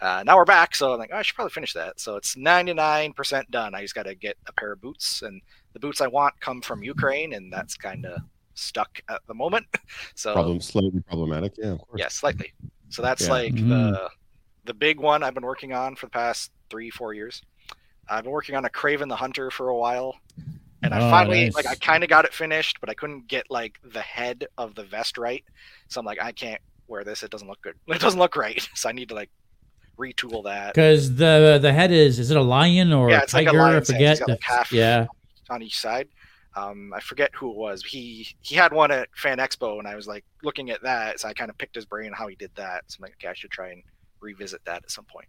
Speaker 3: Uh, now we're back, so I'm like, oh, I should probably finish that. So it's 99% done. I just got to get a pair of boots, and the boots I want come from Ukraine, and that's kind of stuck at the moment. So
Speaker 1: Problem slightly problematic. Yeah, of course.
Speaker 3: yeah, slightly. So that's
Speaker 1: Yeah.
Speaker 3: like
Speaker 2: Mhm.
Speaker 3: the the big one I've been working on for the past three, four years. I've been working on a Kraven the Hunter for a while, and I
Speaker 2: Oh,
Speaker 3: finally
Speaker 2: nice.
Speaker 3: like I kind of got it finished, but I couldn't get like the head of the vest right. So I'm like, I can't wear this. It doesn't look good. It doesn't look right. So I need to like retool that
Speaker 2: Because the the head is is it a lion or
Speaker 3: Yeah,
Speaker 2: a
Speaker 3: it's like a
Speaker 2: tiger? I
Speaker 3: lion's head.
Speaker 2: forget.
Speaker 3: It's got, like, half-
Speaker 2: yeah.
Speaker 3: on each side. Um, I forget who it was. He he had one at Fan Expo, and I was like looking at that, so I kind of picked his brain on how he did that. So I'm like, okay, I should try and revisit that at some point.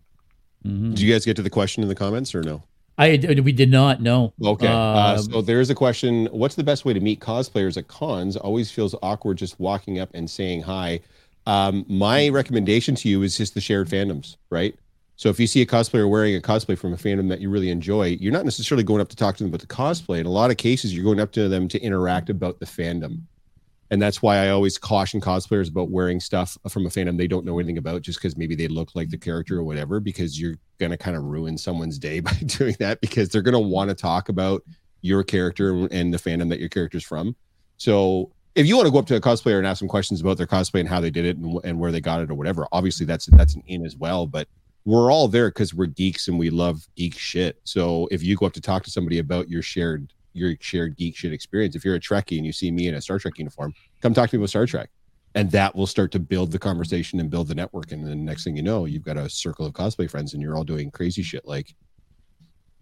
Speaker 2: Mhm.
Speaker 1: Did you guys get to the question in the comments or no?
Speaker 2: I we did not know.
Speaker 1: Okay. Uh,
Speaker 2: Um,
Speaker 1: so there is a question. What's the best way to meet cosplayers at cons? Always feels awkward just walking up and saying hi. Um, my recommendation to you is just the shared fandoms, right? So if you see a cosplayer wearing a cosplay from a fandom that you really enjoy, you're not necessarily going up to talk to them about the cosplay. In a lot of cases, you're going up to them to interact about the fandom. And that's why I always caution cosplayers about wearing stuff from a fandom they don't know anything about just because maybe they look like the character or whatever, because you're going to kind of ruin someone's day by doing that because they're going to want to talk about your character and the fandom that your character's from. So if you want to go up to a cosplayer and ask them questions about their cosplay and how they did it and, and where they got it or whatever, obviously that's that's an in as well. But we're all there because we're geeks and we love geek shit. So if you go up to talk to somebody about your shared your shared geek shit experience, if you're a Trekkie and you see me in a Star Trek uniform, come talk to me about Star Trek. And that will start to build the conversation and build the network. And then next thing you know, you've got a circle of cosplay friends and you're all doing crazy shit like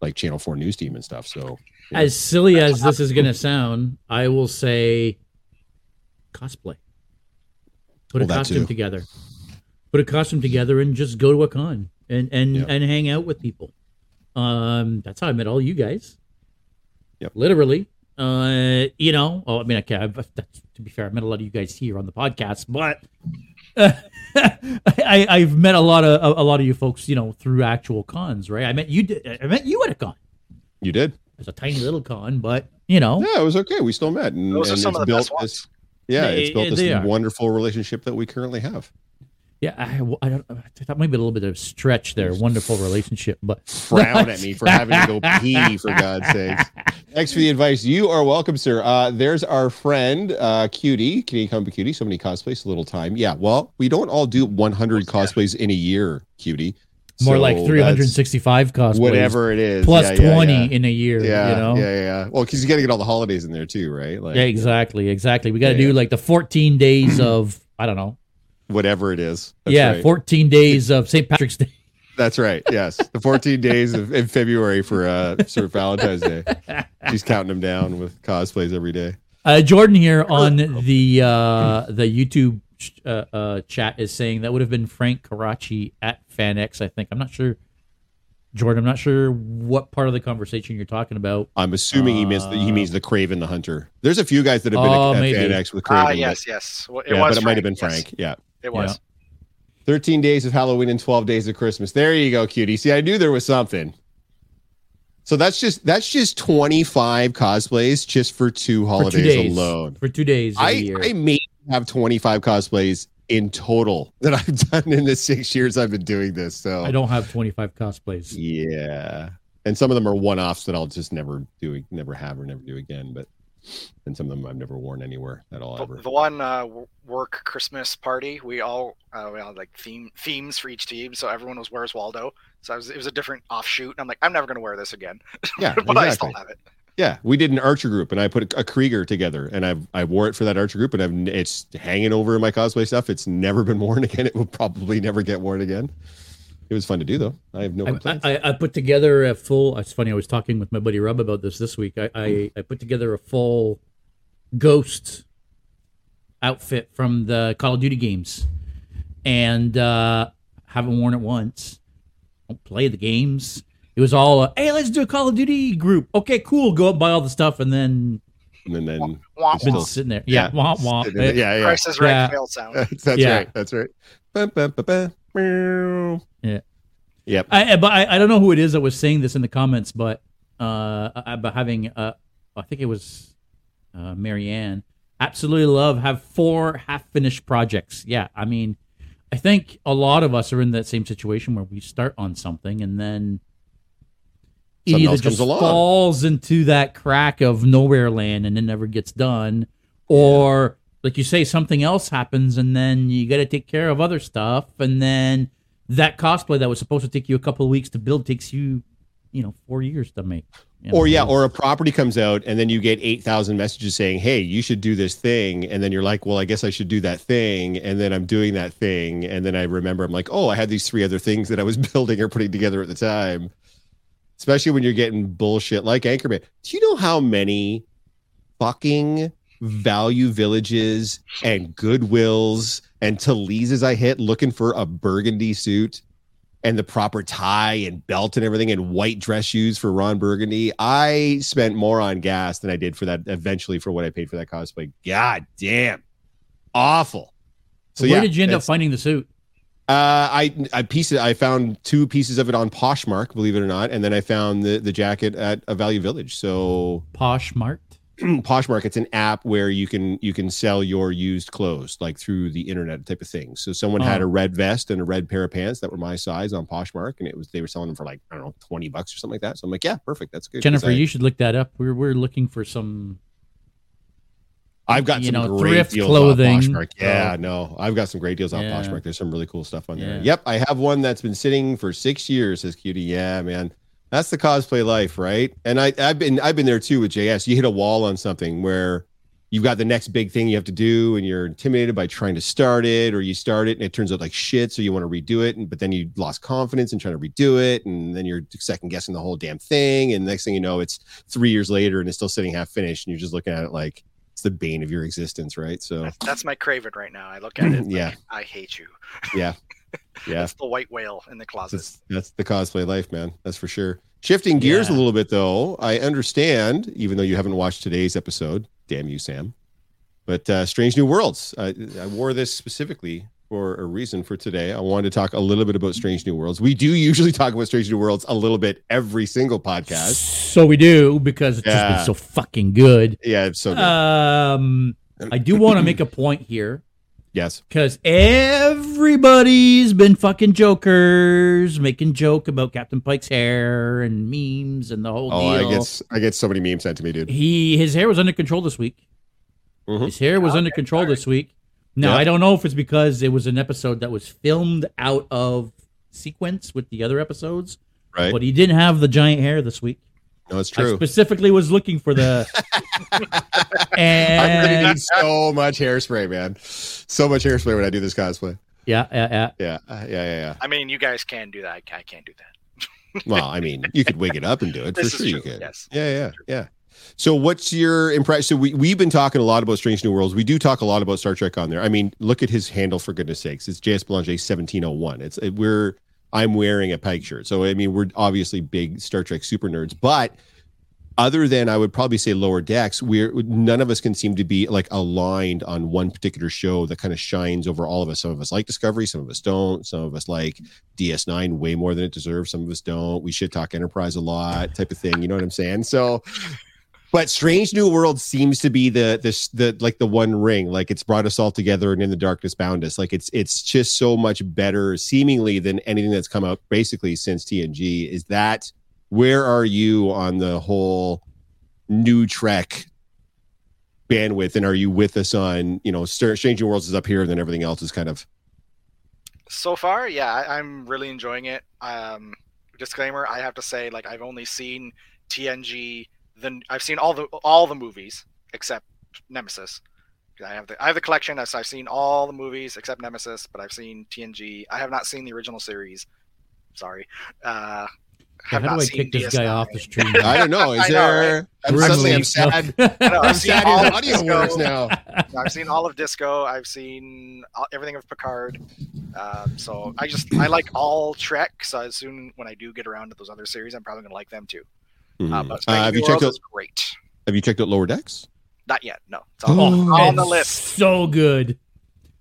Speaker 1: like Channel 4 News Team and stuff. So Yeah.
Speaker 2: As silly as this is going to sound, I will say cosplay. Put
Speaker 1: Well,
Speaker 2: a costume together. Put a costume together and just go to a con and and
Speaker 1: Yeah.
Speaker 2: and hang out with people. Um, that's how I met all you guys.
Speaker 1: Yep.
Speaker 2: Literally. Uh, you know, oh, I mean, okay, I've, that's, to be fair, I met a lot of you guys here on the podcast, but I, I've met a lot of a, a lot of you folks, you know, through actual cons, right? I met you. di- I met you at a con.
Speaker 1: you did.
Speaker 2: It's a tiny little con, but you know,
Speaker 1: Yeah, it was okay. We still met, and,
Speaker 3: Those are some
Speaker 1: it's
Speaker 3: of the
Speaker 1: built
Speaker 3: best
Speaker 1: this. Yeah,
Speaker 2: They-
Speaker 1: it's built this
Speaker 2: are.
Speaker 1: wonderful relationship that we currently have.
Speaker 2: Yeah, I, I don't. That might be a little bit of a stretch there. Wonderful relationship, but
Speaker 1: Frown at me for having to go pee, for God's sakes. Thanks for the advice. You are welcome, sir. Uh, there's our friend, uh, Cutie. Can you come, Cutie? So many cosplays, a little time. Yeah, well, we don't all do 100 cosplays in a year, Cutie.
Speaker 2: more
Speaker 1: So
Speaker 2: like 365 cosplays,
Speaker 1: Whatever it is.
Speaker 2: plus
Speaker 1: Yeah, yeah,
Speaker 2: 20
Speaker 1: Yeah.
Speaker 2: in a year.
Speaker 1: Yeah,
Speaker 2: you know.
Speaker 1: yeah, yeah. Well, because you got to get all the holidays in there too, right? Like,
Speaker 2: Yeah, exactly, exactly. We got to do like the 14 days of I don't know.
Speaker 1: Whatever it is. That's
Speaker 2: yeah,
Speaker 1: right.
Speaker 2: 14 days of St. Patrick's Day.
Speaker 1: That's right. Yes, the 14 days of in February for uh, Sir Valentine's Day. She's counting them down with cosplays every day.
Speaker 2: Uh, Jordan here on the uh, the YouTube uh, uh, chat is saying that would have been Frank Karachi at FanX. I think I'm not sure. Jordan, I'm not sure what part of the conversation you're talking about.
Speaker 1: I'm assuming he means the, he
Speaker 2: Uh,
Speaker 1: means the Kraven the Hunter. There's a few guys that have been
Speaker 2: Oh,
Speaker 1: at
Speaker 2: maybe.
Speaker 1: FanX with Kraven.
Speaker 3: Ah, yes, yes. Well, it
Speaker 1: yeah,
Speaker 3: was
Speaker 1: but it might have been
Speaker 3: yes.
Speaker 1: Frank. Yeah.
Speaker 3: It was.
Speaker 1: 13 days of Halloween and 12 days of Christmas. There you go, cutie. See, I knew there was something. So that's just that's just 25 cosplays just for two
Speaker 2: For two
Speaker 1: holidays
Speaker 2: days
Speaker 1: alone.
Speaker 2: For two days. of
Speaker 1: I
Speaker 2: year.
Speaker 1: I may have 25 cosplays in total that I've done in the six years I've been doing this. So
Speaker 2: I don't have 25 cosplays.
Speaker 1: Yeah. And some of them are one offs that I'll just never do, never have or never do again. But and some of them I've never worn anywhere at all ever.
Speaker 3: the one uh, work Christmas party, we all uh, we all like theme themes for each team, so everyone was Where's Waldo. So I was, it was a different offshoot. And I'm like, I'm never going to wear this again,
Speaker 1: Yeah,
Speaker 3: but I still have it.
Speaker 1: Yeah, we did an archer group, and I put a, a Krieger together, and I've I wore it for that archer group, and I've it's hanging over in my cosplay stuff. It's never been worn again. It will probably never get worn again. It was fun to do though. I have no
Speaker 2: I,
Speaker 1: complaints.
Speaker 2: I, I put together a full. It's funny. I was talking with my buddy Rob about this this week. I, I, I put together a full ghost outfit from the Call of Duty games, and uh, haven't worn it once. Don't play the games. It was all, uh, hey, let's do a Call of Duty group. Okay, cool. Go up buy all the stuff, and then
Speaker 1: and then
Speaker 3: Womp
Speaker 1: It's
Speaker 2: been
Speaker 1: still-
Speaker 2: sitting there. Yeah, womp womp.
Speaker 1: yeah, yeah, yeah.
Speaker 3: Price is right
Speaker 2: Yeah.
Speaker 3: fail sound.
Speaker 1: That's, that's
Speaker 2: Yeah.
Speaker 1: right. That's right. Bum. Meow.
Speaker 2: Yeah.
Speaker 1: Yep.
Speaker 2: I, but I, I don't know who it is that was saying this in the comments, but uh, about having uh, I think it was uh, Marianne. Absolutely love have four half finished projects. Yeah, I mean, I think a lot of us are in that same situation where we start on something and then it either just falls into that crack of nowhere land and it never gets done, or like you say, something else happens and then you got to take care of other stuff, and then that cosplay that was supposed to take you a couple of weeks to build takes you, you know, four years to make. You know,
Speaker 1: Or yeah, or a property comes out and then you get 8,000 messages saying, "Hey, you should do this thing." And then you're like, "Well, I guess I should do that thing." And then I'm doing that thing and then I remember I'm like, "Oh, I had these three other things that I was building or putting together at the time." Especially when you're getting bullshit like Anchorman. Do you know how many fucking value villages and goodwills and Talizes I hit looking for a burgundy suit and the proper tie and belt and everything and white dress shoes for Ron Burgundy. I spent more on gas than I did for that eventually for what I paid for that cosplay. God damn. Awful. So
Speaker 2: where
Speaker 1: yeah,
Speaker 2: did you end up finding the suit?
Speaker 1: uh, I I piece it, I found two pieces of it on Poshmark, believe it or not, and then I found the the jacket at a Value Village. So
Speaker 2: Poshmark.
Speaker 1: Poshmark, it's an app where you can you can sell your used clothes like through the internet type of thing. So someone had
Speaker 2: Oh.
Speaker 1: a red vest and a red pair of pants that were my size on Poshmark, and it was they were selling them for like I don't know twenty bucks or something like that. So I'm like, yeah, perfect, that's good.
Speaker 2: Jennifer, you should look that up. We're we're looking for some.
Speaker 1: I've got
Speaker 2: you
Speaker 1: some
Speaker 2: know,
Speaker 1: great
Speaker 2: thrift
Speaker 1: deals
Speaker 2: clothing.
Speaker 1: on Poshmark. Oh. Yeah,
Speaker 2: So-
Speaker 1: no, I've got some great deals on
Speaker 2: Yeah.
Speaker 1: Poshmark. There's some really cool stuff on there.
Speaker 2: Yeah.
Speaker 1: Yep, I have one that's been sitting for six years. Says Cutie. Yeah, man, that's the cosplay life, right? And I, I've been, I've been there too with JS. You hit a wall on something where you've got the next big thing you have to do, and you're intimidated by trying to start it, or you start it and it turns out like shit, so you want to redo it, and but then you lost confidence in trying to redo it, and then you're second guessing the whole damn thing, and next thing you know, it's three years later and it's still sitting half finished, and you're just looking at it like it's the bane of your existence, right? So
Speaker 3: That's, that's my Kraven right now. I look at it.
Speaker 1: Yeah.
Speaker 3: Like, I hate you.
Speaker 1: yeah, yeah.
Speaker 3: That's the white whale in the closet.
Speaker 1: That's that's the cosplay life, man. That's for sure. Shifting gears a little bit though, I understand, even though you haven't watched today's episode, damn you, Sam. But uh, Strange New Worlds. I, I wore this specifically for a reason for today. I wanted to talk a little bit about Strange New Worlds. We do usually talk about Strange New Worlds a little bit every single podcast.
Speaker 2: So we do because it's just been so fucking good.
Speaker 1: Yeah, it's so good.
Speaker 2: Um, I do want to make a point here
Speaker 1: yes.
Speaker 2: because everybody's been fucking jokers, making joke about Captain Pike's hair and memes and the whole
Speaker 1: Oh,
Speaker 2: deal.
Speaker 1: I get I get so many memes sent to me, dude.
Speaker 2: he his hair was under control this week.
Speaker 1: Mhm.
Speaker 2: His hair was under control this week. Now
Speaker 1: Yeah.
Speaker 2: I don't know if it's because it was an episode that was filmed out of sequence with the other episodes,
Speaker 1: Right?
Speaker 2: but he didn't have the giant hair this week.
Speaker 1: No, it's
Speaker 2: I
Speaker 1: true.
Speaker 2: specifically was looking for the
Speaker 1: I'm gonna
Speaker 2: and
Speaker 1: need so much hairspray, man. So much hairspray when I do this cosplay.
Speaker 2: yeah, yeah, yeah.
Speaker 1: Yeah, uh, yeah, yeah, yeah.
Speaker 3: I mean, you guys can do that. I can't do that.
Speaker 1: Well, I mean, you could wig it up and do it for
Speaker 3: This is
Speaker 1: sure. You
Speaker 3: true,
Speaker 1: could.
Speaker 3: yes.
Speaker 1: Yeah, yeah, yeah. So, what's your impression? So, we we've been talking a lot about Strange New Worlds. We do talk a lot about Star Trek on there. I mean, look at his handle for goodness sakes. It's JS Belanger seventeen oh one. It's it, we're I'm wearing a Pike shirt, so I mean, we're obviously big Star Trek super nerds, but. Other than I would probably say lower decks, we're none of us can seem to be like aligned on one particular show that kind of shines over all of us. Some of us like Discovery, some of us don't. Some of us like DS9 way more than it deserves. Some of us don't. We should talk Enterprise a lot, type of thing. You know what I'm saying? So, but Strange New World seems to be the this the like the one ring. Like it's brought us all together and in the darkness bound us. Like it's it's just so much better, seemingly, than anything that's come out basically since TNG. Is that where are you on the whole new Trek bandwidth? And are you with us on you know Strange New Worlds is up here, and then everything else is kind of
Speaker 3: So far, yeah, I, I'm really enjoying it. Um, disclaimer: I have to say, like, I've only seen TNG. Then I've seen all the all the movies except Nemesis. I have the I have the collection. I've, I've seen all the movies except Nemesis, but I've seen TNG. I have not seen the original series. Sorry. Uh,
Speaker 2: Yeah,
Speaker 3: have
Speaker 2: how
Speaker 3: not
Speaker 2: do I kick this guy
Speaker 3: DS9.
Speaker 2: off the stream?
Speaker 1: I don't know. Is
Speaker 3: I know,
Speaker 1: there? I'm
Speaker 2: Remove.
Speaker 1: suddenly I'm sad.
Speaker 3: I know,
Speaker 1: I'm
Speaker 3: I've seen
Speaker 1: sad
Speaker 3: all
Speaker 1: his
Speaker 3: of
Speaker 1: audio
Speaker 3: Disco.
Speaker 1: works now.
Speaker 3: I've seen all of Disco. I've seen all, everything of Picard. Um, so I just I like all Trek. So as soon when I do get around to those other series, I'm probably gonna like them too. But
Speaker 1: Uh, have you
Speaker 3: World
Speaker 1: checked out?
Speaker 3: is great.
Speaker 1: Have you checked out Lower Decks?
Speaker 3: Not yet. No, it's all,
Speaker 1: Oh,
Speaker 3: all on the list.
Speaker 2: So good.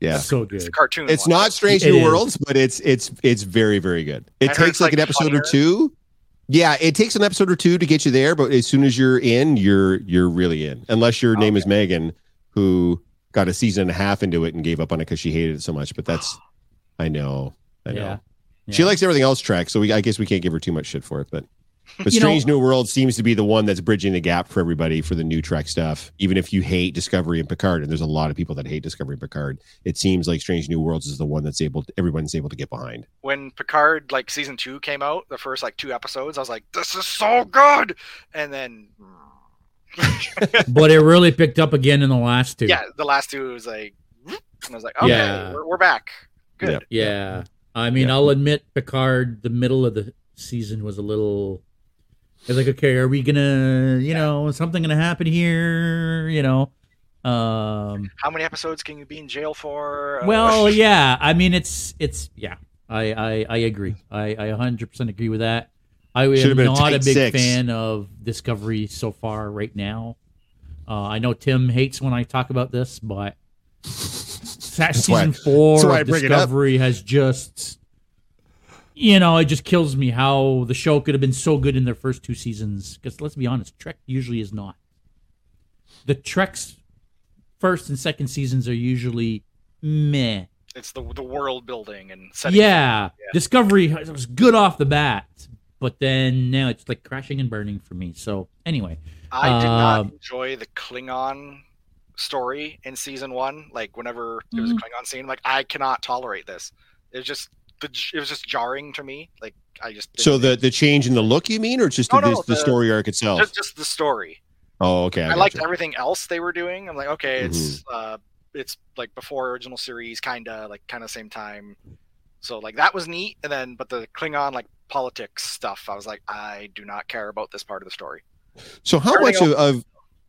Speaker 1: Yeah.
Speaker 2: So
Speaker 3: It's a
Speaker 2: good.
Speaker 3: cartoon.
Speaker 1: It's
Speaker 3: one.
Speaker 1: not Strange New. Worlds, but it's it's it's very very good. It
Speaker 3: I
Speaker 1: takes like,
Speaker 3: like,
Speaker 1: an episode or two. Yeah, it takes an episode or two to get you there, but as soon as you're in, you're you're really in. Unless your name is Megan, who got a season and a half into it and gave up on it because she hated it so much. But that's, I know, I know.
Speaker 2: Yeah.
Speaker 1: She likes everything else track, so we I guess we can't give her too much shit for it. But but
Speaker 2: You know-
Speaker 1: Strange New World seems to be the one that's bridging the gap for everybody for the new Trek stuff. Even if you hate Discovery and Picard, and there's a lot of people that hate Discovery and Picard, it seems like Strange New Worlds is the one that's able everyone's able to get behind.
Speaker 3: when Picard like season two came out, the first like two episodes, I was like, "This is so good," and then
Speaker 2: But it really picked up again in the last two.
Speaker 3: yeah, the last two was like, and I was like, "Okay,
Speaker 2: Yeah.
Speaker 3: we're, we're back." Good.
Speaker 1: Yeah.
Speaker 2: Yeah. I mean,
Speaker 1: Yeah.
Speaker 2: I'll admit Picard, the middle of the season was a little. It's like, okay, are we gonna, you know, is something gonna happen here? You know, um,
Speaker 3: How many episodes can you be in jail for? Uh,
Speaker 2: well, yeah. I mean, it's it's yeah. I I, I agree. I I 100 percent agree with that. I
Speaker 1: Should've
Speaker 2: am
Speaker 1: been a
Speaker 2: not a big
Speaker 1: six.
Speaker 2: fan of Discovery so far right now. Uh, I know Tim hates when I talk about this, but that
Speaker 1: That's why-
Speaker 2: season four
Speaker 1: that's why I
Speaker 2: of
Speaker 1: bring it up.
Speaker 2: Discovery has just, you know, it just kills me how the show could have been so good in their first two seasons. Because let's be honest, Trek usually is not. The Trek's first and second seasons are usually meh.
Speaker 3: it's the the world building and setting.
Speaker 2: Yeah, Discovery was good off the bat, but then now it's like crashing and burning for me. So anyway,
Speaker 3: I did not
Speaker 2: Um,
Speaker 3: enjoy the Klingon story in season one. Like whenever there was a
Speaker 2: Mhm.
Speaker 3: Klingon scene, I'm like I cannot tolerate this. It's just it was just jarring to me. Like I just
Speaker 1: So the the change in the look, you mean, or just
Speaker 3: No,
Speaker 1: the,
Speaker 3: no,
Speaker 1: the
Speaker 3: the-
Speaker 1: story arc itself?
Speaker 3: just just the story.
Speaker 1: oh, okay.
Speaker 3: I, liked
Speaker 1: gotcha.
Speaker 3: everything else they were doing. I'm like, okay, it's
Speaker 1: Mm-hmm.
Speaker 3: uh, it's like before original series, kind of like kind of same time. So like that was neat, and then but the Klingon like politics stuff, I was like, I do not care about this part of the story.
Speaker 1: So how
Speaker 3: Everything
Speaker 1: much of, of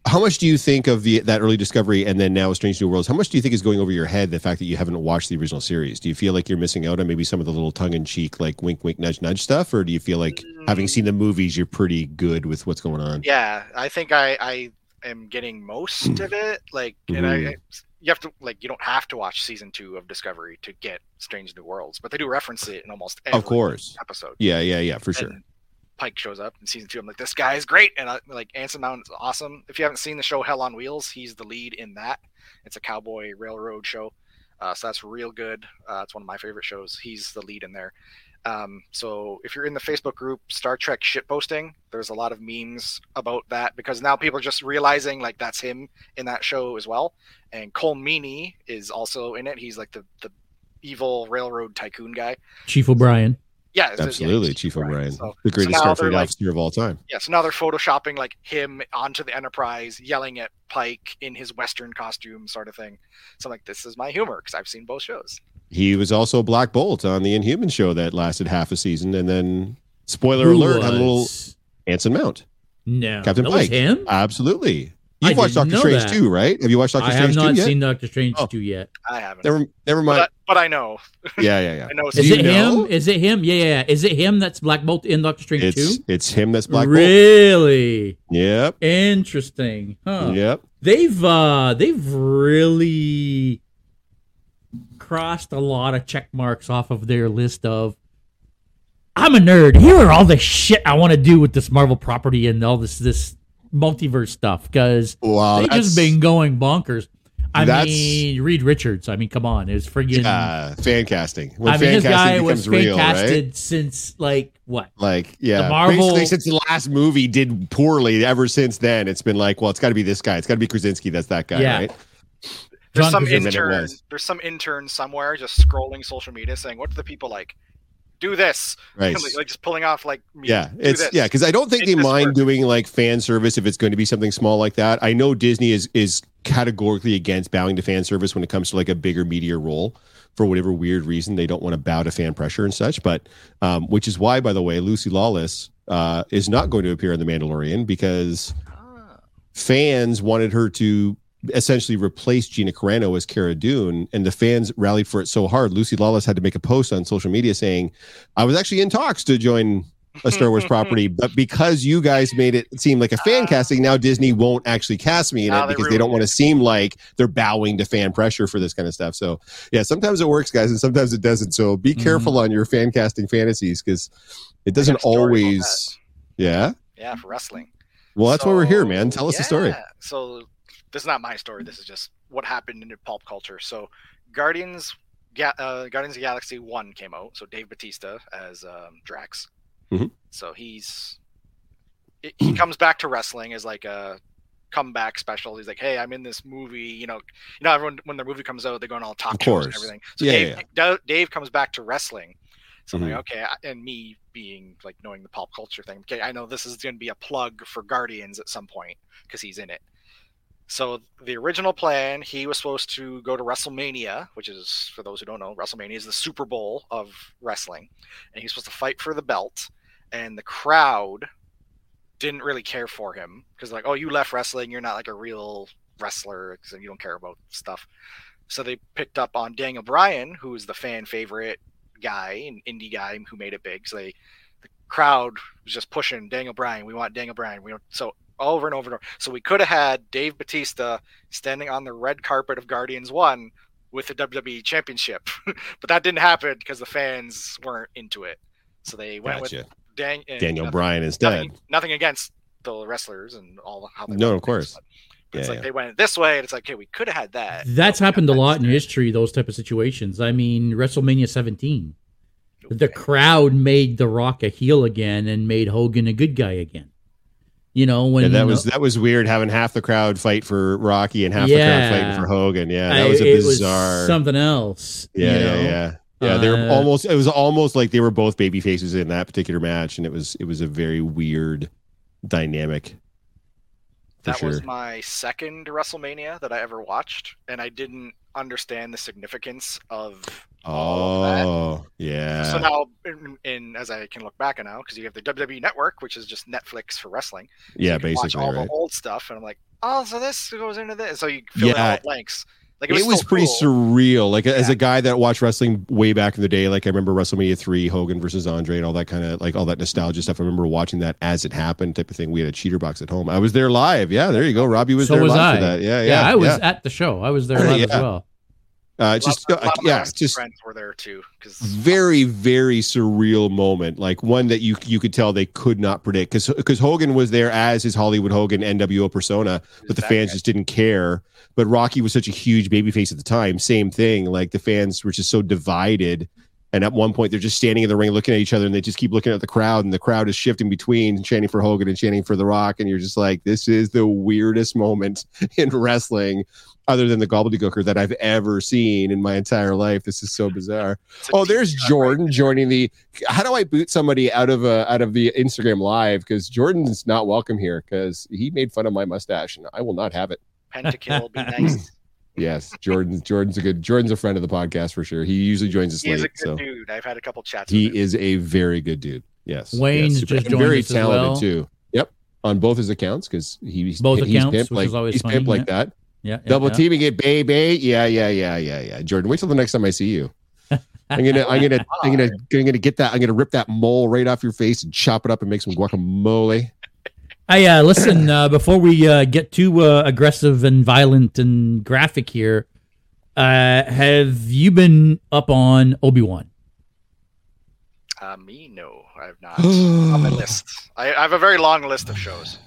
Speaker 1: how much do you think of the that early discovery and then now Strange New Worlds? How much do you think is going over your head the fact that you haven't watched the original series? Do you feel like you're missing out on maybe some of the little tongue in cheek like wink wink nudge nudge stuff, or do you feel like having seen the mm. movies you're pretty good with what's going on?
Speaker 3: Yeah, I think I I am getting most of mm. it. Like, and I, mm-hmm. I you have to like you don't have to watch season two of Discovery to get Strange New Worlds, but they do reference it in almost every
Speaker 1: Of course.
Speaker 3: episode.
Speaker 1: Yeah, yeah, yeah, for sure.
Speaker 3: Pike shows up in season two. I'm like, this guy is great, and I, like Anson Mount is awesome. If you haven't seen the show Hell on Wheels, he's the lead in that. It's a cowboy railroad show, uh, so that's real good. Uh, it's one of my favorite shows. He's the lead in there. Um, so if you're in the Facebook group Star Trek shitposting, there's a lot of memes about that because now people are just realizing like that's him in that show as well. And Colm Meaney is also in it. He's like the the evil railroad tycoon guy.
Speaker 2: Chief O'Brien.
Speaker 3: Yeah, it's- yeah,
Speaker 1: Absolutely,
Speaker 3: he's
Speaker 1: Chief
Speaker 3: O'Brien.
Speaker 1: O'Brien,
Speaker 3: So-
Speaker 1: the greatest
Speaker 3: now they're
Speaker 1: Starfleet
Speaker 3: like-
Speaker 1: officer of all time.
Speaker 3: yeah, so now they're photoshopping like him onto the Enterprise, yelling at Pike in his Western costume, sort of thing. So I'm like, this is my humor because I've seen both shows.
Speaker 1: He was also Black Bolt on the Inhuman show that lasted half a season, and then spoiler
Speaker 2: Who
Speaker 1: alert, had a little Anson Mount.
Speaker 2: No,
Speaker 1: Captain
Speaker 2: that was
Speaker 1: Pike.
Speaker 2: him.
Speaker 1: Absolutely.
Speaker 2: I
Speaker 1: You've watched Doctor Strange
Speaker 2: that.
Speaker 1: too, right? Have you watched Doctor
Speaker 2: I have
Speaker 1: Strange
Speaker 2: not
Speaker 1: two yet?
Speaker 2: seen Doctor Strange
Speaker 1: Oh.
Speaker 2: two yet.
Speaker 3: I haven't,
Speaker 1: Never, never mind.
Speaker 3: but, but I know.
Speaker 1: yeah, yeah, yeah.
Speaker 3: I know.
Speaker 2: Is it
Speaker 1: know?
Speaker 2: him? Is it him? Yeah, yeah, yeah. Is it him that's Black Bolt in Doctor Strange
Speaker 1: It's
Speaker 2: two?
Speaker 1: it's him that's Black Bolt.
Speaker 2: really
Speaker 1: Yep.
Speaker 2: interesting. Huh.
Speaker 1: Yep.
Speaker 2: They've uh they've really crossed a lot of check marks off of their list of I'm a nerd. Here are all the shit I want to do with this Marvel property and all this this multiverse stuff because
Speaker 1: Wow.
Speaker 2: they
Speaker 1: that's-
Speaker 2: just been going bonkers. I
Speaker 1: That's-
Speaker 2: mean, Reed Richards. I mean, come on, it was friggin'
Speaker 1: uh, fan casting. When
Speaker 2: I mean,
Speaker 1: fan
Speaker 2: this guy was
Speaker 1: becomes real,
Speaker 2: fan-casted
Speaker 1: right?
Speaker 2: since like what?
Speaker 1: Like, yeah,
Speaker 2: The Marvel-
Speaker 1: basically since the last movie did poorly. Ever since then, it's been like, well, it's got to be this guy. It's got to be Krasinski. That's that guy,
Speaker 2: Yeah.
Speaker 1: right?
Speaker 3: There's
Speaker 2: John
Speaker 3: some
Speaker 2: Krasinski.
Speaker 1: Then it
Speaker 3: intern.
Speaker 1: was.
Speaker 3: There's some intern somewhere just scrolling social media saying, "What do the people like? Do this."
Speaker 1: Right.
Speaker 3: like, like, just pulling off like. me,
Speaker 1: Yeah, it's
Speaker 3: this.
Speaker 1: yeah, because I don't think
Speaker 3: Make
Speaker 1: they mind
Speaker 3: work.
Speaker 1: doing like fan service if it's going to be something small like that. I know Disney is is categorically against bowing to fan service when it comes to like a bigger media role, for whatever weird reason they don't want to bow to fan pressure and such. But um, which is why, by the way, Lucy Lawless uh, is not going to appear in the Mandalorian because
Speaker 3: Ah.
Speaker 1: fans wanted her to essentially replaced Gina Carano as Cara Dune, and the fans rallied for it so hard. Lucy Lawless had to make a post on social media saying, "I was actually in talks to join a Star Wars property, but because you guys made it seem like a fan
Speaker 3: Ah.
Speaker 1: casting, now Disney won't actually cast me in it
Speaker 3: they
Speaker 1: because they don't
Speaker 3: ruined
Speaker 1: want to seem like they're bowing to fan pressure for this kind of stuff." So, yeah, sometimes it works, guys, and sometimes it doesn't. So, be
Speaker 2: Mhm.
Speaker 1: careful on your fan casting fantasies because it doesn't
Speaker 3: a story about
Speaker 1: always. Yeah.
Speaker 3: Yeah, for wrestling.
Speaker 1: Well, that's why we're here, man. Tell us the story.
Speaker 3: So this is not my story. This is just what happened in the pulp culture. So Guardians, Ga- uh, Guardians of the Galaxy One came out. So Dave Batista as um, Drax.
Speaker 1: Mhm.
Speaker 3: So he's it- he comes back to wrestling as like a comeback special. He's like, "Hey, I'm in this movie." You know, you know, everyone when their movie comes out, they're going all talk
Speaker 1: Of
Speaker 3: shows and everything. So
Speaker 1: Yeah,
Speaker 3: Dave,
Speaker 1: yeah,
Speaker 3: Da- Dave comes back to wrestling. So I'm
Speaker 1: Mhm.
Speaker 3: like, okay, and me being like knowing the pop culture thing, okay, I know this is going to be a plug for Guardians at some point because he's in it. So the original plan, he was supposed to go to WrestleMania, which is for those who don't know, WrestleMania is the Super Bowl of wrestling, and he's supposed to fight for the belt. And the crowd didn't really care for him because like, oh, you left wrestling, you're not like a real wrestler because you don't care about stuff. So they picked up on Daniel Bryan, who is the fan favorite guy, an indie guy who made it big. So they, the crowd was just pushing Daniel Bryan. We want Daniel Bryan. We don't. so over and over and over. So we could have had Dave Batista standing on the red carpet of Guardians One with the WWE Championship, but that didn't happen because the fans weren't into it. So they went
Speaker 1: Gotcha.
Speaker 3: with Dan- eh,
Speaker 1: Daniel
Speaker 3: nothing-
Speaker 1: Bryan is dead.
Speaker 3: Nothing, nothing against the wrestlers and all how they
Speaker 1: No, of course.
Speaker 3: But, but it's
Speaker 1: Yeah,
Speaker 3: like
Speaker 1: yeah.
Speaker 3: they went this way, and it's like, okay, we could have had that.
Speaker 2: That's
Speaker 3: but we
Speaker 2: happened a lot in history. Those type of situations. I mean, WrestleMania 17, the crowd made The Rock a heel again and made Hogan a good guy again. You know when
Speaker 1: Yeah, that was
Speaker 2: know-
Speaker 1: that was weird having half the crowd fight for Rocky and half the crowd fighting for Hogan. Yeah, that
Speaker 2: I-
Speaker 1: was a
Speaker 2: it
Speaker 1: bizarre.
Speaker 2: something else.
Speaker 1: yeah,
Speaker 2: you
Speaker 1: yeah,
Speaker 2: know?
Speaker 1: yeah. Yeah, they were
Speaker 2: Uh,
Speaker 1: almost. It was almost like they were both baby faces in that particular match, and it was it was a very weird dynamic.
Speaker 3: That
Speaker 1: sure.
Speaker 3: was my second WrestleMania that I ever watched, and I didn't understand the significance of all of that.
Speaker 1: oh, yeah.
Speaker 3: So now, in, in as I can look back on now, because you have the WWE Network, which is just Netflix for wrestling. so
Speaker 1: yeah,
Speaker 3: you can watch
Speaker 1: basically,
Speaker 3: all
Speaker 1: right.
Speaker 3: the old stuff, and I'm like, oh, so this goes into this. So you fill in all the blanks. Like
Speaker 1: It was,
Speaker 3: still
Speaker 1: pretty
Speaker 3: cool.
Speaker 1: surreal. Like as a guy that watched wrestling way back in the day, like I remember WrestleMania three, Hogan versus Andre, and all that kind of like all that nostalgia stuff. I remember watching that as it happened, type of thing. We had a cheater box at home. I was there live. Yeah, there you go. Robbie was there.
Speaker 2: so
Speaker 1: there
Speaker 2: was
Speaker 1: live
Speaker 2: I.
Speaker 1: for that. Yeah,
Speaker 2: yeah,
Speaker 1: yeah.
Speaker 2: I was
Speaker 1: yeah.
Speaker 2: at the show. I was there live as well.
Speaker 1: Uh, just
Speaker 3: lot
Speaker 1: uh,
Speaker 3: of
Speaker 1: yeah, just
Speaker 3: friends were there too. Because
Speaker 1: very very surreal moment like one that you you could tell they could not predict because because hogan was there as his hollywood hogan nwo persona but the fans
Speaker 3: guy.
Speaker 1: just didn't care but rocky was such a huge babyface at the time same thing like the fans were just so divided and at one point they're just standing in the ring looking at each other and they just keep looking at the crowd and the crowd is shifting between chanting for hogan and chanting for the rock and you're just like this is the weirdest moment in wrestling other than the gobbledygooker that i've ever seen in my entire life this is so bizarre Oh, there's Jordan joining the. How do I boot somebody out of uh, out of the Instagram live? Because Jordan's not welcome here because he made fun of my mustache, and I will not have it.
Speaker 3: Pentakill, will be nice.
Speaker 1: Yes, Jordan. Jordan's a good. Jordan's a friend of the podcast for sure. He usually joins us
Speaker 3: He is a good
Speaker 1: so
Speaker 3: dude. I've had a couple chats.
Speaker 1: he
Speaker 3: with
Speaker 1: is a very good dude. Yes,
Speaker 2: Wayne's
Speaker 1: yes, super-
Speaker 2: just
Speaker 1: and
Speaker 2: joined
Speaker 1: very
Speaker 2: us as
Speaker 1: talented
Speaker 2: well.
Speaker 1: too. Yep, on both his accounts because he's
Speaker 2: Both
Speaker 1: he's
Speaker 2: accounts,
Speaker 1: pimp
Speaker 2: which
Speaker 1: like
Speaker 2: is always
Speaker 1: he's
Speaker 2: funny,
Speaker 1: pimp like that.
Speaker 2: Yeah, yeah,
Speaker 1: Double
Speaker 2: yeah.
Speaker 1: teaming it, baby. Yeah, yeah, yeah, yeah, yeah. Jordan, wait till the next time I see you. I'm gonna, I'm gonna, I'm gonna, I'm gonna get that. I'm gonna rip that mole right off your face and chop it up and make some guacamole.
Speaker 2: Hey, uh, listen, uh, before we uh, get too uh, aggressive and violent and graphic here, uh, have you been up on Obi Wan?
Speaker 3: Uh, me, no, I have not. on my list, I, I have a very long list of shows.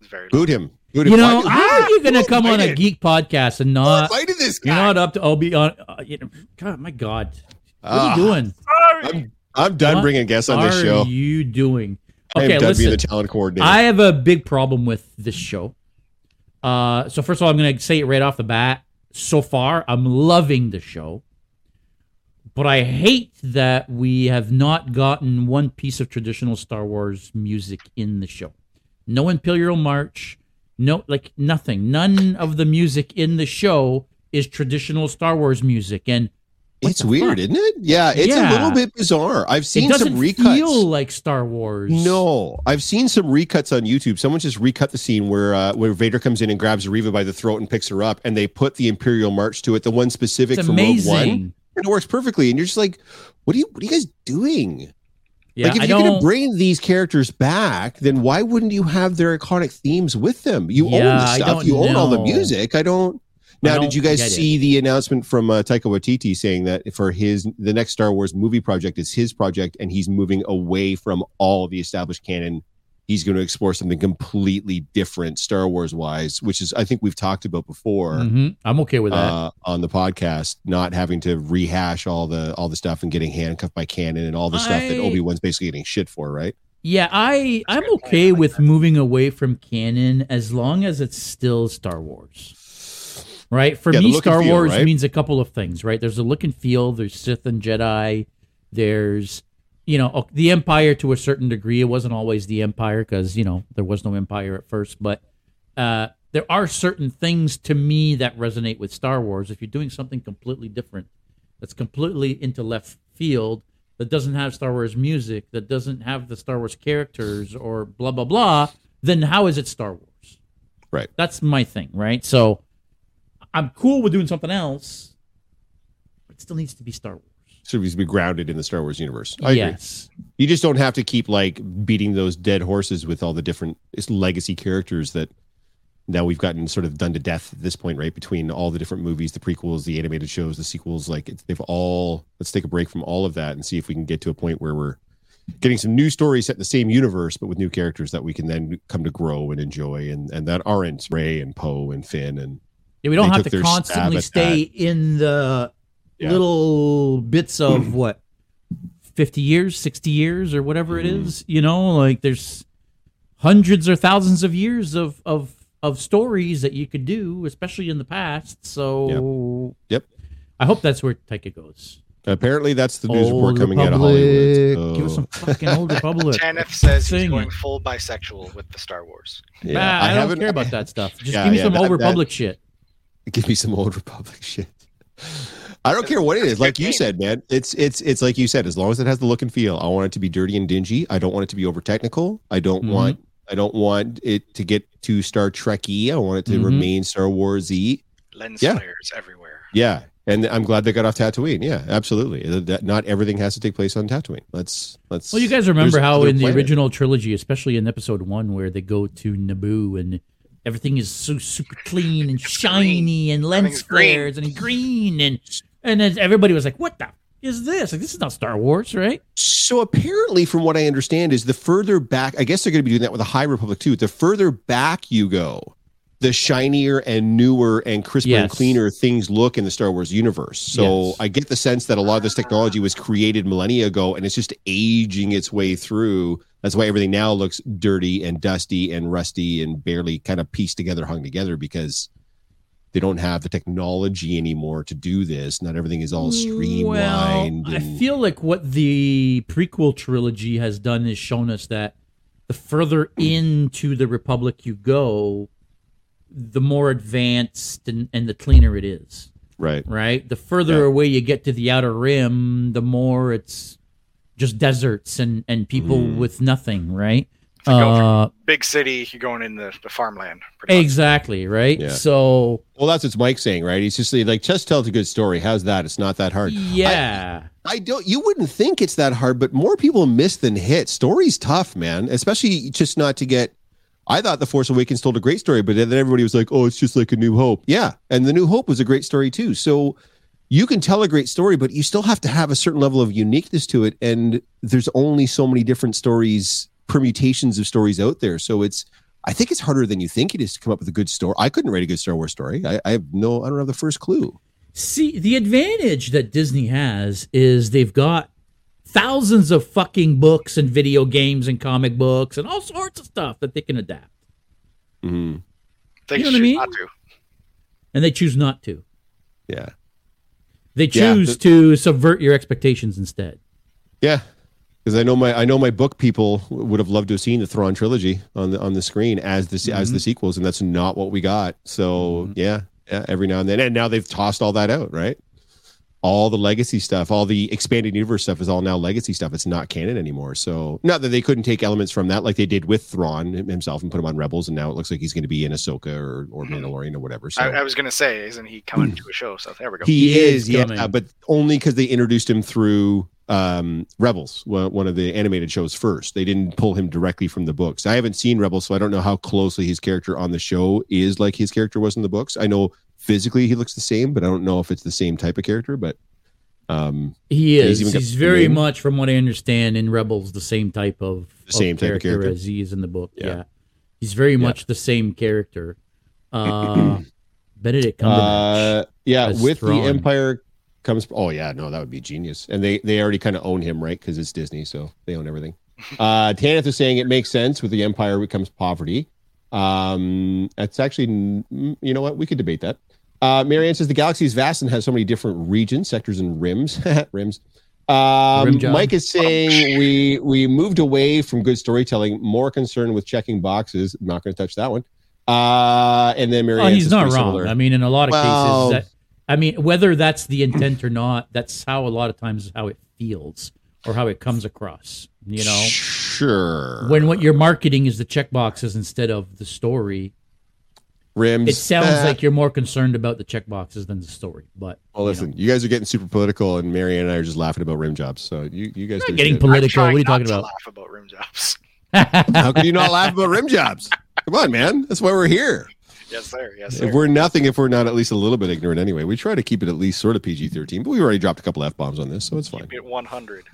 Speaker 3: It's very long.
Speaker 1: Boot him. Boot him.
Speaker 2: You know,
Speaker 1: Why-
Speaker 2: how are you going to
Speaker 1: who
Speaker 2: come on a geek podcast and
Speaker 1: who
Speaker 2: not?
Speaker 1: invited this
Speaker 2: You're not up to Obi Wan. Uh, you know, God, my God, what
Speaker 1: Ah,
Speaker 2: are you doing?
Speaker 1: I'm, I'm done
Speaker 2: What
Speaker 1: bringing guests on this show.
Speaker 2: What are
Speaker 1: show.
Speaker 2: you doing?
Speaker 1: I
Speaker 2: Okay,
Speaker 1: being
Speaker 2: listen.
Speaker 1: the talent coordinator.
Speaker 2: I have a big problem with this show. Uh, so first of all, I'm going to say it right off the bat. So far, I'm loving the show, but I hate that we have not gotten one piece of traditional Star Wars music in the show. No Imperial March, no like nothing. None of the music in the show is traditional Star Wars music, and What
Speaker 1: it's weird,
Speaker 2: fuck?
Speaker 1: isn't it? Yeah, it's
Speaker 2: Yeah.
Speaker 1: a little bit bizarre. I've seen some recuts.
Speaker 2: feel like Star Wars.
Speaker 1: No, I've seen some recuts on YouTube. Someone just recut the scene where uh, where Vader comes in and grabs Reva by the throat and picks her up, and they put the Imperial March to it, the one specific
Speaker 2: it's
Speaker 1: from Rogue One, and it works perfectly. And you're just like, what are you what are you guys doing?
Speaker 2: Yeah,
Speaker 1: like if
Speaker 2: I
Speaker 1: you're going to bring these characters back, then why wouldn't you have their iconic themes with them? You own the stuff, you own all the music. I don't.
Speaker 2: I
Speaker 1: Now, did you guys
Speaker 2: get it.
Speaker 1: see the announcement from uh, Taika Waititi saying that for his the next Star Wars movie project is his project, and he's moving away from all the established canon. He's going to explore something completely different, Star Wars wise, which is I think we've talked about before
Speaker 2: Mhm. I'm okay with that.
Speaker 1: uh, on the podcast, not having to rehash all the all the stuff and getting handcuffed by canon and all the stuff that Obi Wan's basically getting shit for, right?
Speaker 2: yeah, I I'm
Speaker 3: a good point.
Speaker 2: okay with moving away from canon as long as it's still Star Wars. Right? For
Speaker 1: Yeah,
Speaker 2: me, Star
Speaker 1: feel,
Speaker 2: Wars
Speaker 1: right?
Speaker 2: means a couple of things, right? There's a look and feel, there's Sith and Jedi, there's you know, the Empire to a certain degree. It wasn't always the Empire because, you know, there was no Empire at first, but uh there are certain things to me that resonate with Star Wars. If you're doing something completely different, that's completely into left field, that doesn't have Star Wars music, that doesn't have the Star Wars characters or blah blah blah, then how is it Star Wars?
Speaker 1: Right.
Speaker 2: That's my thing, right? So I'm cool with doing something else, but it still needs to be Star Wars.
Speaker 1: It should be grounded in the Star Wars universe. I agree. You just don't have to keep like beating those dead horses with all the different legacy characters that now we've gotten sort of done to death at this point, right? Between all the different movies, the prequels, the animated shows, the sequels, like it's, they've all. Let's take a break from all of that and see if we can get to a point where we're getting some new stories set in the same universe, but with new characters that we can then come to grow and enjoy, and and that aren't Rey and Poe and Finn and
Speaker 2: Yeah, we don't have to constantly
Speaker 1: at
Speaker 2: stay in the
Speaker 1: Yeah.
Speaker 2: little bits of what 50 years, 60 years or whatever it
Speaker 1: Mhm.
Speaker 2: is, you know, like there's hundreds or thousands of years of of of stories that you could do, especially in the past. So
Speaker 1: Yep.
Speaker 2: I hope that's where Taika goes.
Speaker 1: apparently that's the news report
Speaker 2: Old
Speaker 1: coming out of
Speaker 2: Republic.
Speaker 1: Hollywood.
Speaker 2: Give us some fucking old Republic.
Speaker 3: Tanith says he's going full bisexual with the Star Wars.
Speaker 1: yeah,
Speaker 2: Nah, I, don't
Speaker 1: haven't-
Speaker 2: care about that stuff. Just
Speaker 1: Yeah,
Speaker 2: give me
Speaker 1: yeah,
Speaker 2: some
Speaker 1: that-
Speaker 2: old
Speaker 1: that-
Speaker 2: shit.
Speaker 1: give me some old republic shit. I don't care what it
Speaker 3: That's
Speaker 1: is.
Speaker 3: a
Speaker 1: like you said man it's it's it's like you said as long as it has the look and feel i want it to be dirty and dingy. I don't want it to be over technical. I don't
Speaker 2: Mhm.
Speaker 1: want i don't want it to get too star trekky. I want it to
Speaker 2: Mhm.
Speaker 1: remain star warsy.
Speaker 3: Lens
Speaker 1: Yeah.
Speaker 3: flares everywhere.
Speaker 1: yeah. And i'm glad they got off tatooine. Yeah absolutely. That- that- not everything has to take place on tatooine. Let's let's
Speaker 2: Well, you guys remember how
Speaker 1: other
Speaker 2: in the
Speaker 1: planets.
Speaker 2: original trilogy, especially in episode one, where they go to Naboo and everything is so super clean and shiny and lens flares and green and and then everybody was like, "What the is this? Like, this is not Star Wars, right?"
Speaker 1: So apparently, from what I understand, is the further back. I guess they're going to be doing that with the High Republic too. The further back you go, the shinier and newer and crisper and cleaner things look in the Star Wars universe. So
Speaker 2: Yes.
Speaker 1: I get the sense that a lot of this technology was created millennia ago, and it's just aging its way through. That's why everything now looks dirty and dusty and rusty and barely kind of pieced together, hung together because. They don't have the technology anymore to do this. Not everything is all streamlined.
Speaker 2: Well, I feel like what the prequel trilogy has done is shown us that the further into the Republic you go, the more advanced and, and the cleaner it is.
Speaker 1: right.
Speaker 2: right? The further
Speaker 1: Yeah.
Speaker 2: away you get to the outer rim, the more it's just deserts and and people
Speaker 1: Mm.
Speaker 2: with nothing, right?
Speaker 3: So go from
Speaker 2: Uh,
Speaker 3: big city, you're going in the, the farmland. Pretty much.
Speaker 2: exactly, right?
Speaker 1: Yeah.
Speaker 2: So
Speaker 1: Well, that's what Mike's saying, right? He's just like, just tell a good story. How's that? It's not that hard.
Speaker 2: yeah,
Speaker 1: I don't. You wouldn't think it's that hard, but more people miss than hit. Story's tough, man. Especially just not to get. I thought the Force Awakens told a great story, but then everybody was like, "Oh, it's just like a New Hope." Yeah, and the New Hope was a great story too. So you can tell a great story, but you still have to have a certain level of uniqueness to it. And there's only so many different stories, permutations of stories out there. So it's. I think it's harder than you think it is to come up with a good story. I couldn't write a good Star Wars story. I, I have no. I don't have the first clue.
Speaker 2: See, the advantage that Disney has is they've got thousands of fucking books and video games and comic books and all sorts of stuff that they can adapt,
Speaker 1: Mhm.
Speaker 3: They
Speaker 2: You know what I mean?
Speaker 3: not to.
Speaker 2: and they choose not to.
Speaker 1: Yeah.
Speaker 2: They choose
Speaker 1: the-
Speaker 2: to subvert your expectations instead.
Speaker 1: Yeah, because I know my I know my book people would have loved to have seen the Thrawn trilogy on the on the screen as the as the sequels, and that's not what we got. So
Speaker 2: Mhm.
Speaker 1: yeah, yeah, every now and then, and now they've tossed all that out, right? All the legacy stuff, all the expanded universe stuff is all now legacy stuff. It's not canon anymore. So not that they couldn't take elements from that, like they did with Thrawn himself and put him on Rebels, and now it looks like he's going to be in Ahsoka or or
Speaker 3: Mhm.
Speaker 1: Mandalorian or whatever. So
Speaker 3: I, I was gonna say, isn't he coming to a show? So there we go.
Speaker 1: he,
Speaker 2: He
Speaker 1: is,
Speaker 2: is
Speaker 1: yeah,
Speaker 2: coming.
Speaker 1: but only because they introduced him through um, Rebels, one one of the animated shows first. They didn't pull him directly from the books. I haven't seen Rebels, so I don't know how closely his character on the show is like his character was in the books. I know physically he looks the same, but I don't know if it's the same type of character. But um,
Speaker 2: He is.
Speaker 1: even
Speaker 2: He's, very
Speaker 1: name.
Speaker 2: much, from what I understand, in Rebels, the same type of
Speaker 1: The same type of character?
Speaker 2: as he is in the book. Yeah,
Speaker 1: Yeah.
Speaker 2: he's very much the same character. Uh, Benedict Cumberbatch.
Speaker 1: uh, yeah, with
Speaker 2: Thrawn.
Speaker 1: the Empire comes. Oh yeah, no, that would be genius. And they they already kind of own him, right? Because it's Disney, so they own everything. Uh, Tanith is saying it makes sense with the Empire becomes poverty. Um, that's actually, you know what? We could debate that. Uh, Marianne says the galaxy is vast and has so many different regions, sectors, and rims. rims. Um,
Speaker 2: Rim.
Speaker 1: Mike is saying we we moved away from good storytelling, more concerned with checking boxes. I'm not going to touch that one. Uh, and then Marianne
Speaker 2: oh, he's
Speaker 1: says
Speaker 2: not wrong.
Speaker 1: similar.
Speaker 2: I mean, in a lot of
Speaker 1: Well-
Speaker 2: cases, that, I mean, whether that's the intent or not, that's how a lot of times how it feels or how it comes across. You know,
Speaker 1: sure.
Speaker 2: when what you're marketing is the check boxes instead of the story,
Speaker 1: rims,
Speaker 2: it sounds like you're more concerned about the check boxes than the story. But
Speaker 1: Well, listen, you guys are getting super political, and Marianne and I are just laughing about rim jobs. So you, you guys are
Speaker 2: getting
Speaker 1: shit.
Speaker 2: Political, what are you talking about?
Speaker 3: Laugh about rim jobs.
Speaker 1: How can you not laugh about rim jobs? Come on, man. That's why we're here.
Speaker 3: Yes, sir. Yes, sir.
Speaker 1: If we're nothing, if we're not at least a little bit ignorant anyway, we try to keep it at least sort of PG thirteen. But we already dropped a couple f bombs on this, so it's fine.
Speaker 3: Keep it 100.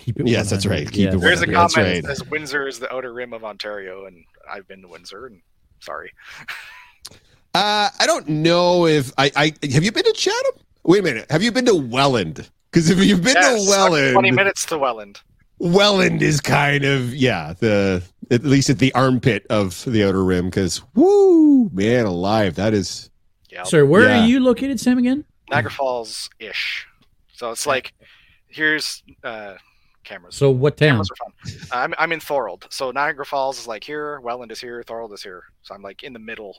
Speaker 2: keep it
Speaker 1: Yes, that's right. Keep it
Speaker 3: There's a
Speaker 1: 100,
Speaker 3: comment
Speaker 1: that's right.
Speaker 3: that says Windsor is the outer rim of Ontario, and I've been to Windsor, and sorry.
Speaker 1: Uh, I don't know if I, I have you been to Chatham? Wait a minute. Have you been to Welland? Because if you've been
Speaker 3: Yes,
Speaker 1: to Welland,
Speaker 3: 20 minutes to Welland.
Speaker 1: Welland is kind of yeah the at least at the armpit of the outer rim. Because woo man alive, that is
Speaker 3: Yeah,
Speaker 2: Sir, where
Speaker 1: Yeah.
Speaker 2: are you located, Sam? Again?
Speaker 3: Niagara Falls ish. So it's like here's uh, cameras.
Speaker 2: So what town?
Speaker 3: Cameras are fun. I'm I'm in Thorold, so Niagara Falls is like here, Welland is here, Thorold is here. So I'm like in the middle.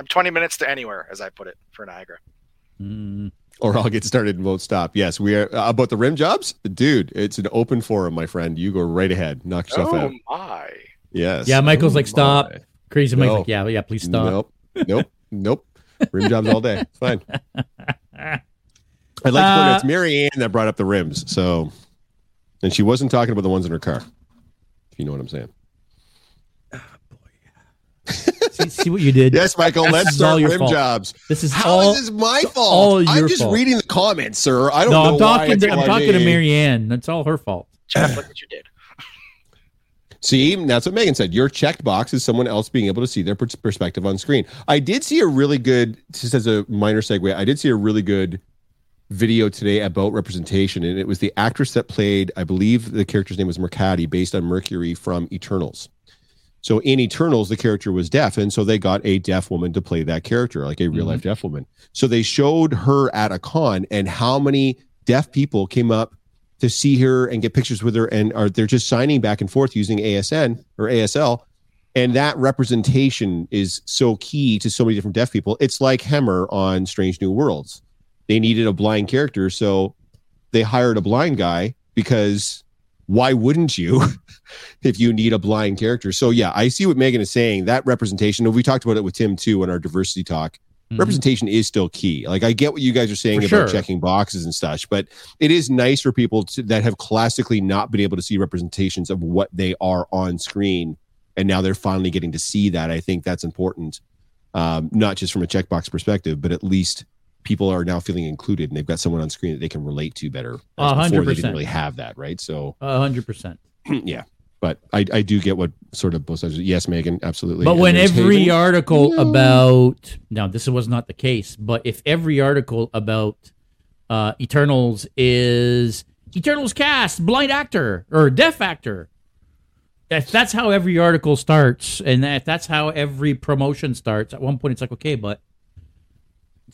Speaker 3: I'm 20 minutes to anywhere, as I put it, for Niagara.
Speaker 2: Mm,
Speaker 1: or I'll get started and won't stop. Yes, we are uh, about the rim jobs, dude. It's an open forum, my friend. You go right ahead, knock yourself
Speaker 3: oh
Speaker 1: out.
Speaker 3: Oh my!
Speaker 1: Yes.
Speaker 2: Yeah, Michael's
Speaker 1: Oh,
Speaker 2: like, stop.
Speaker 1: my.
Speaker 2: crazy Mike's
Speaker 1: No.
Speaker 2: like, yeah, yeah, please stop.
Speaker 1: Nope. Nope. nope. Rim jobs all day. It's fine. I'd like to point
Speaker 2: Uh,
Speaker 1: out it's Mary Ann that brought up the rims. So, and she wasn't talking about the ones in her car. If you know what I'm saying.
Speaker 2: see, see what you did?
Speaker 1: Yes, Michael.
Speaker 2: This
Speaker 1: let's
Speaker 2: is all
Speaker 1: start
Speaker 2: your
Speaker 1: rim
Speaker 2: fault.
Speaker 1: jobs.
Speaker 2: This is
Speaker 1: How
Speaker 2: all.
Speaker 1: is this my fault?
Speaker 2: all
Speaker 1: I'm
Speaker 2: your
Speaker 1: just
Speaker 2: fault.
Speaker 1: reading the comments, sir. I don't
Speaker 2: no,
Speaker 1: know
Speaker 2: I'm talking.
Speaker 1: it's
Speaker 2: To, I'm
Speaker 1: on
Speaker 2: talking to. Marianne. That's all her fault.
Speaker 3: Jeff, look what you did.
Speaker 1: See, that's what Megan said. Your checked box is someone else being able to see their pers- perspective on screen. I did see a really good, just as a minor segue, I did see a really good video today about representation, and it was the actress that played, I believe the character's name was Makkari, based on Mercury from Eternals. So in Eternals, the character was deaf, and so they got a deaf woman to play that character, like a real life mm-hmm. deaf woman. So they showed her at a con, and how many deaf people came up to see her and get pictures with her, and are they're just signing back and forth using ASN or ASL, and that representation is so key to so many different deaf people. It's like Hemmer on Strange New Worlds. They needed a blind character, so they hired a blind guy because why wouldn't you if you need a blind character? So yeah, I see what Megan is saying. That representation, and we talked about it with Tim too in our diversity talk.
Speaker 2: Mhm.
Speaker 1: Representation is still key. Like I get what you guys are saying
Speaker 2: For
Speaker 1: about
Speaker 2: sure.
Speaker 1: checking boxes and such, but it is nice for people to, that have classically not been able to see representations of what they are on screen, and now they're finally getting to see that. I think that's important, um, not just from a checkbox perspective, but at least people are now feeling included and they've got someone on screen that they can relate to better.
Speaker 2: Hundred
Speaker 1: they didn't
Speaker 2: percent.
Speaker 1: really have that, right? So
Speaker 2: A hundred percent.
Speaker 1: yeah, but I, I do get what sort of both sides. Yes, Megan, absolutely.
Speaker 2: But
Speaker 1: And
Speaker 2: when every
Speaker 1: Haven.
Speaker 2: article
Speaker 1: No.
Speaker 2: about now this was not the case, but if every article about uh, Eternals is Eternals cast blind actor or deaf actor, if that's how every article starts, and if that's how every promotion starts, at one point it's like okay, but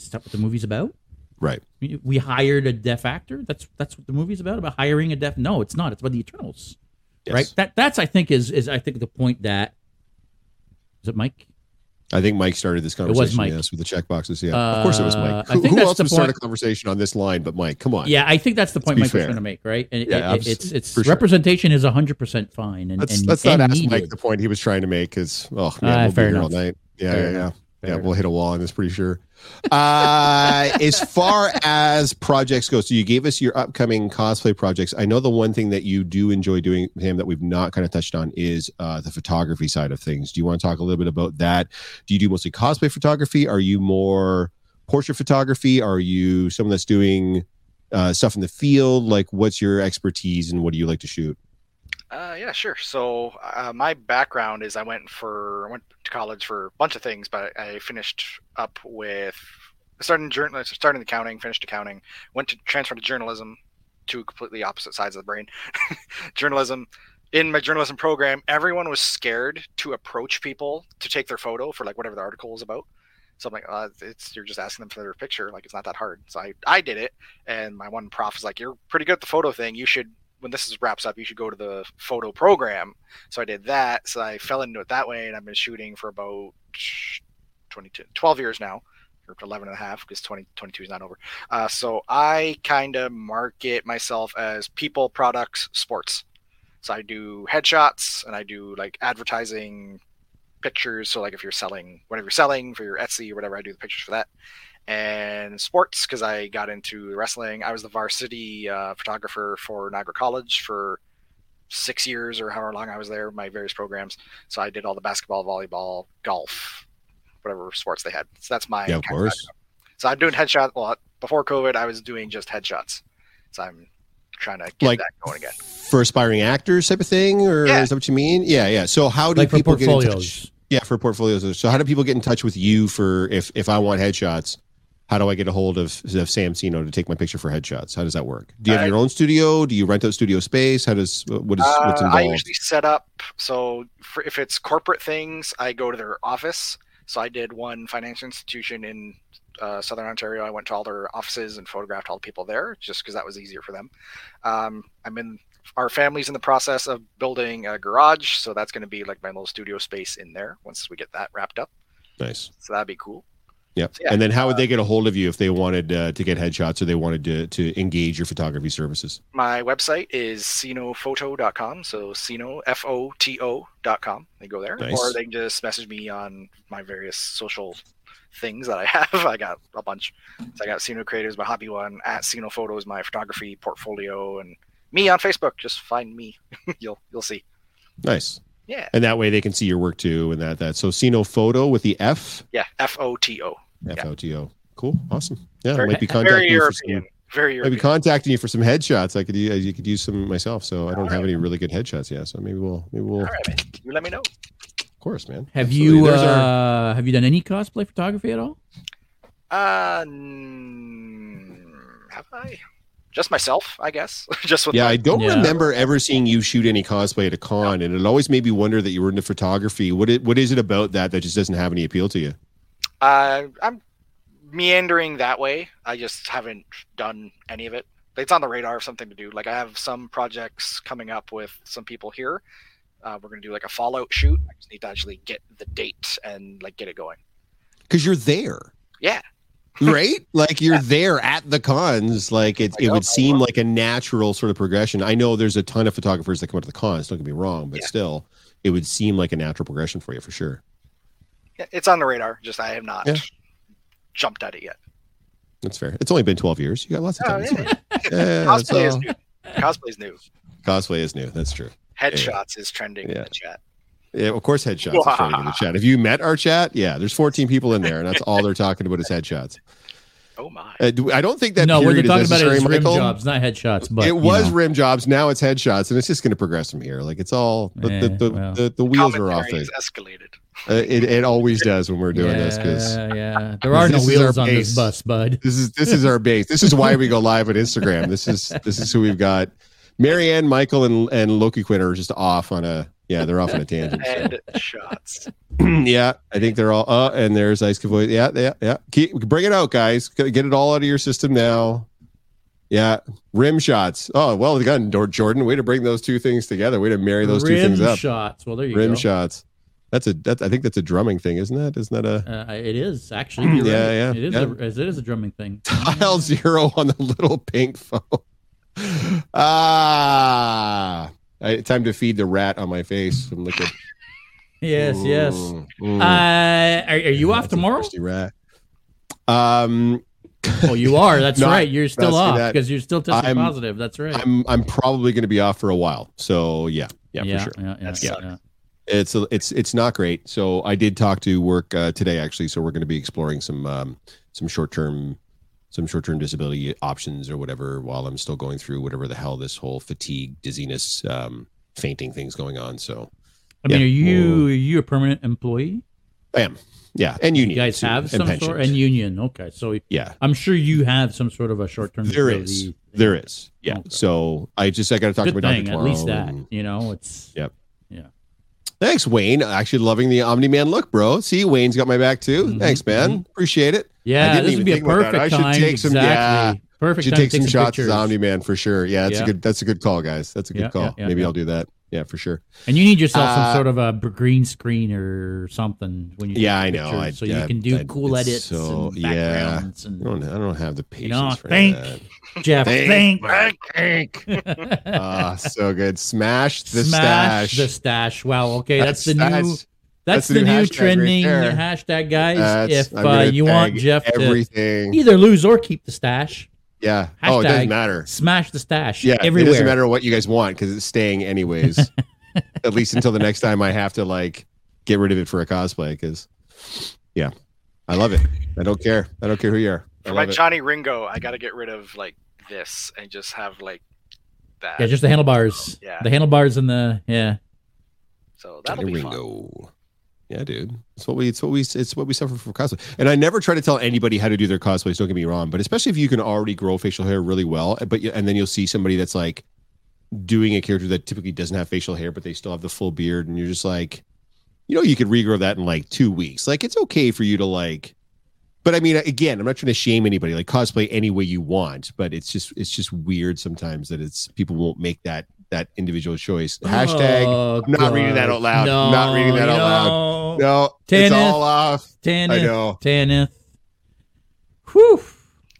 Speaker 2: is that what the movie's about?
Speaker 1: right,
Speaker 2: We- hired a deaf actor. That's that's what the movie's about. About hiring a deaf. No, it's not. It's about the Eternals
Speaker 1: Yes.
Speaker 2: right? That that's I think is is I think the point that is it Mike?
Speaker 1: I think Mike started this conversation. It was.
Speaker 2: Mike.
Speaker 1: Yes, with the check boxes. Yeah, of course it was
Speaker 2: Uh,
Speaker 1: Mike.
Speaker 2: I
Speaker 1: Who, who else would start a conversation on this line but Mike? Come on.
Speaker 2: Yeah, I think that's the point
Speaker 1: be
Speaker 2: Mike was trying to make, right? And
Speaker 1: Yeah,
Speaker 2: it-
Speaker 1: abs-
Speaker 2: it's it's
Speaker 1: sure.
Speaker 2: representation is hundred percent fine, and
Speaker 1: Let's
Speaker 2: and,
Speaker 1: let's not
Speaker 2: and
Speaker 1: ask Mike the point he was trying to make because oh man, we'll be
Speaker 2: fair
Speaker 1: here all
Speaker 2: enough.
Speaker 1: night. Yeah,
Speaker 2: Fair
Speaker 1: yeah, yeah.
Speaker 2: enough.
Speaker 1: Yeah,
Speaker 2: Fair
Speaker 1: we'll hit a wall on this pretty sure. Uh, as far as projects go, so you gave us your upcoming cosplay projects. I know the one thing that you do enjoy doing, Sam, that we've not kind of touched on is uh, the photography side of things. Do you want to talk a little bit about that? Do you do mostly cosplay photography? Are you more portrait photography? Are you someone that's doing uh, stuff in the field? Like, what's your expertise and what do you like to shoot?
Speaker 3: Uh, yeah, sure. So uh, my background is I went for I went to college for a bunch of things, but I finished up with I started in journal, started in accounting, finished accounting, went to transfer to journalism, two completely opposite sides of the brain. journalism. In my journalism program, everyone was scared to approach people to take their photo for like whatever the article was about. So I'm like, uh, it's you're just asking them for their picture, like it's not that hard. So I I did it, and my one prof was like, "You're pretty good at the photo thing. You should when this is wraps up, you should go to the photo program. So I did that. So I fell into it that way, and I've been shooting for about 22, 12 years now, or 11 and a half, because 2022 is not over. Uh, so I kind of market myself as people, products, sports. So I do headshots, and I do like advertising pictures. So like if you're selling whatever you're selling for your Etsy or whatever, I do the pictures for that and sports because I got into wrestling. I was the varsity uh, photographer for Niagara College for six years or however long I was there, my various programs. So I did all the basketball, volleyball, golf, whatever sports they had. So that's my
Speaker 1: Yeah, of
Speaker 3: kind
Speaker 1: course.
Speaker 3: So I'm doing headshots. Well, before COVID, I was doing just headshots. So I'm trying to get
Speaker 1: Like-
Speaker 3: that going again.
Speaker 1: For aspiring actors type of thing, or
Speaker 3: Yeah.
Speaker 1: is that what you mean? Yeah, yeah. So how do
Speaker 2: like
Speaker 1: people get in touch? Yeah, for portfolios. So how do people get in touch with you for if if I want headshots? How do I get a hold of, of Sam Cino to take my picture for headshots? How does that work? Do you have
Speaker 3: Uh,
Speaker 1: your own studio? Do you rent out studio space? How does what is what's
Speaker 3: Uh,
Speaker 1: involved?
Speaker 3: I usually set up so for, if it's corporate things, I go to their office. So I did one financial institution in uh, Southern Ontario. I went to all their offices and photographed all the people there, just because that was easier for them. Um, I'm in our family's in the process of building a garage, so that's going to be like my little studio space in there once we get that wrapped up.
Speaker 1: nice.
Speaker 3: So that'd be cool.
Speaker 1: Yep.
Speaker 3: So, yeah,
Speaker 1: and then how would they get a hold of you if they wanted uh, to get headshots or they wanted to to engage your photography services?
Speaker 3: My website is cinofoto.com. So cino, F O T O.com. They go there.
Speaker 1: Nice.
Speaker 3: Or they can just message me on my various social things that I have. I got a bunch. So I got cino-creators my hobby one, at Cino Photos, my photography portfolio, and me on Facebook. Just find me. you'll you'll see.
Speaker 1: Nice.
Speaker 3: Yeah.
Speaker 1: And that way they can see your work too, and that that so Cino photo with the F
Speaker 3: Yeah. F O T O.
Speaker 1: F O T O. Cool. Awesome. Yeah,
Speaker 3: Very,
Speaker 1: might be
Speaker 3: very
Speaker 1: contacting you for some.
Speaker 3: Very
Speaker 1: I'd be contacting you for some headshots. I could u- you could use some myself. So I don't
Speaker 3: All
Speaker 1: have
Speaker 3: right.
Speaker 1: any really good headshots yet. So maybe we'll maybe we'll
Speaker 3: All right. You let me know.
Speaker 1: of course, man.
Speaker 2: Have
Speaker 1: Absolutely.
Speaker 2: you
Speaker 1: There's our-
Speaker 2: uh, have you done any cosplay photography at all?
Speaker 3: Uh, have I? Just myself, I guess. Just with
Speaker 1: yeah,
Speaker 3: my-
Speaker 1: I don't
Speaker 2: Yeah.
Speaker 1: remember ever seeing you shoot any cosplay at a con, and it always made me wonder that you were into photography. What it, what is it about that that just doesn't have any appeal to you?
Speaker 3: Uh, I'm meandering that way. I just haven't done any of it. It's on the radar of something to do. Like I have some projects coming up with some people here. Uh, we're gonna do like a Fallout shoot. I just need to actually get the date and like get it going.
Speaker 1: Because you're there.
Speaker 3: Yeah.
Speaker 1: right? Like you're there at the cons. Like it, it would seem like a natural sort of progression. I know there's a ton of photographers that come out to the cons. Don't get me wrong, but
Speaker 3: Yeah.
Speaker 1: still, it would seem like a natural progression for you for sure.
Speaker 3: It's on the radar. Just I have not
Speaker 1: Yeah.
Speaker 3: jumped at it yet.
Speaker 1: That's fair. It's only been 12 years. You got lots of
Speaker 3: Oh,
Speaker 1: time. It's
Speaker 3: yeah.
Speaker 1: Yeah,
Speaker 3: Cosplay is new. Cosplay is new.
Speaker 1: Cosplay is new. That's true.
Speaker 3: Headshots is trending in the chat.
Speaker 1: Yeah, of course, headshots is in the chat. Have you met our chat? Yeah, there's 14 people in there, and that's all they're talking about is headshots.
Speaker 3: Oh my.
Speaker 1: Uh, do- I don't think that
Speaker 2: no, what they're
Speaker 1: period
Speaker 2: talking about
Speaker 1: necessary,
Speaker 2: is rim
Speaker 1: Michael.
Speaker 2: jobs, not headshots. But
Speaker 1: it was
Speaker 2: know.
Speaker 1: rim jobs. Now it's headshots, and it's just going to progress from here. Like it's all the
Speaker 2: Eh,
Speaker 1: the, the,
Speaker 2: well.
Speaker 1: the, the wheels are off.
Speaker 3: Commentary
Speaker 1: The,
Speaker 3: has escalated.
Speaker 1: uh, it, it always does when we're doing
Speaker 2: yeah,
Speaker 1: this because
Speaker 2: yeah, there are no
Speaker 1: this is our
Speaker 2: wheels on
Speaker 1: base.
Speaker 2: this bus, bud.
Speaker 1: this is this is our base. This is why we go live on Instagram. This is this is who we've got. Marianne, Michael, and and Loki Quinn are just off on a yeah. They're off on a tangent. so.
Speaker 3: Head shots.
Speaker 1: yeah, I think they're all. Uh, and there's Ice Cavoy. Yeah, yeah, yeah. Keep bring it out, guys. Get get it all out of your system now. Yeah, rim shots. Oh, well done, Dor- Jordan. Way to bring those two things together. Way to marry those two things up.
Speaker 2: shots. Well, there you
Speaker 1: rim
Speaker 2: go.
Speaker 1: Rim shots. That's a that's I think that's a drumming thing, isn't that? Isn't that a
Speaker 2: Uh, it is actually. You're
Speaker 1: Yeah,
Speaker 2: right.
Speaker 1: yeah,
Speaker 2: It is.
Speaker 1: yeah.
Speaker 2: A, it is a drumming thing.
Speaker 1: tile zero on the little pink phone? ah, I, time to feed the rat on my face. I'm looking.
Speaker 2: Yes, yes.
Speaker 1: Mm, mm.
Speaker 2: Uh, are, are you off tomorrow?
Speaker 1: rat. Um,
Speaker 2: Oh, you are. That's
Speaker 1: Not-
Speaker 2: right. You're still off because you're still testing
Speaker 1: I'm-
Speaker 2: positive. That's right.
Speaker 1: I'm I'm probably going to be off for a while. So yeah, yeah,
Speaker 2: yeah,
Speaker 1: for sure.
Speaker 2: yeah, yeah,
Speaker 3: That
Speaker 2: yeah,
Speaker 3: sucks.
Speaker 2: yeah.
Speaker 1: It's a, it's it's not great. So I did talk to work uh, today actually. So we're going to be exploring some um, some short term some short term disability options or whatever while I'm still going through whatever the hell this whole fatigue, dizziness, um, fainting things going on. So
Speaker 2: I mean, are you are you a permanent employee?
Speaker 1: I am. Yeah, and union.
Speaker 2: You guys have
Speaker 1: and
Speaker 2: some
Speaker 1: pensions.
Speaker 2: sort and union. Okay, so
Speaker 1: yeah,
Speaker 2: I'm sure you have some sort of a short term.
Speaker 1: there is. There is. Yeah.
Speaker 2: Okay.
Speaker 1: So I just I got to talk
Speaker 2: Good
Speaker 1: to my doctor
Speaker 2: thing, at least that
Speaker 1: and-
Speaker 2: you know it's.
Speaker 1: Yep.
Speaker 2: Yeah.
Speaker 1: Thanks, Wayne. Actually loving the Omni Man look, bro. See, Wayne's got my back too.
Speaker 2: Mhm,
Speaker 1: Thanks, man. Appreciate it.
Speaker 2: Yeah, this would be a
Speaker 1: think
Speaker 2: perfect
Speaker 1: I should
Speaker 2: time.
Speaker 1: take some-
Speaker 2: exactly. Perfect
Speaker 1: should
Speaker 2: time
Speaker 1: take
Speaker 2: to
Speaker 1: some shots
Speaker 2: pictures.
Speaker 1: Omni Man for sure. Yeah, that's
Speaker 2: Yeah.
Speaker 1: a good. That's a good call, guys. That's a good
Speaker 2: Yeah,
Speaker 1: call.
Speaker 2: yeah, yeah,
Speaker 1: Maybe
Speaker 2: yeah.
Speaker 1: I'll do that. Yeah, for sure.
Speaker 2: And you need yourself some
Speaker 1: Uh,
Speaker 2: sort of a green screen or something when you
Speaker 1: Yeah, I know. I-
Speaker 2: so
Speaker 1: yeah,
Speaker 2: you can do
Speaker 1: I-
Speaker 2: cool edits
Speaker 1: so-
Speaker 2: and
Speaker 1: yeah.
Speaker 2: backgrounds
Speaker 1: I don't. I don't have the patience
Speaker 2: know,
Speaker 1: for
Speaker 2: think.
Speaker 1: that.
Speaker 2: Jeff,
Speaker 1: Think,
Speaker 2: think.
Speaker 1: Ah, so good. Smash the
Speaker 2: Smash
Speaker 1: stash.
Speaker 2: the stash. Wow. Okay, that's, the new. That's,
Speaker 1: that's the
Speaker 2: the
Speaker 1: new
Speaker 2: new
Speaker 1: hashtag right
Speaker 2: trending hashtag, guys.
Speaker 1: That's-
Speaker 2: if uh, you want
Speaker 1: tag
Speaker 2: Jeff to
Speaker 1: everything.
Speaker 2: either lose or keep the stash,
Speaker 1: yeah. Oh, it doesn't matter.
Speaker 2: smash the stash.
Speaker 1: Yeah,
Speaker 2: everywhere.
Speaker 1: it doesn't matter what you guys want because it's staying anyways. At least until the next time I have to like get rid of it for a cosplay. Because yeah, I love it. I don't care. I don't care who you are. I
Speaker 3: For my
Speaker 1: love it.
Speaker 3: Johnny Ringo, I got to get rid of like this and just have like that.
Speaker 2: Yeah, just the handlebars.
Speaker 3: Yeah.
Speaker 2: The handlebars and the yeah.
Speaker 3: so that'll
Speaker 1: Johnny
Speaker 3: be fun.
Speaker 1: Yeah, dude. It's what we. It's what we. It's what we suffer from cosplay. And I never try to tell anybody how to do their cosplays. Don't get me wrong, but especially if you can already grow facial hair really well, eh, but you- and then you'll see somebody that's like doing a character that typically doesn't have facial hair, but they still have the full beard, and you're just like, you know, you could regrow that in like two weeks. Like it's okay for you to like. But I mean, again, I'm not trying to shame anybody. Like cosplay any way you want, but it's just it's just weird sometimes that it's people won't make that that individual choice. Oh, Hashtag.
Speaker 2: Oh,
Speaker 1: I'm not reading that out loud. I'm not reading that
Speaker 2: No,
Speaker 1: out loud.
Speaker 2: no.
Speaker 1: No, it's all off.
Speaker 2: Tanith.
Speaker 1: I know.
Speaker 2: Tanith. Whew.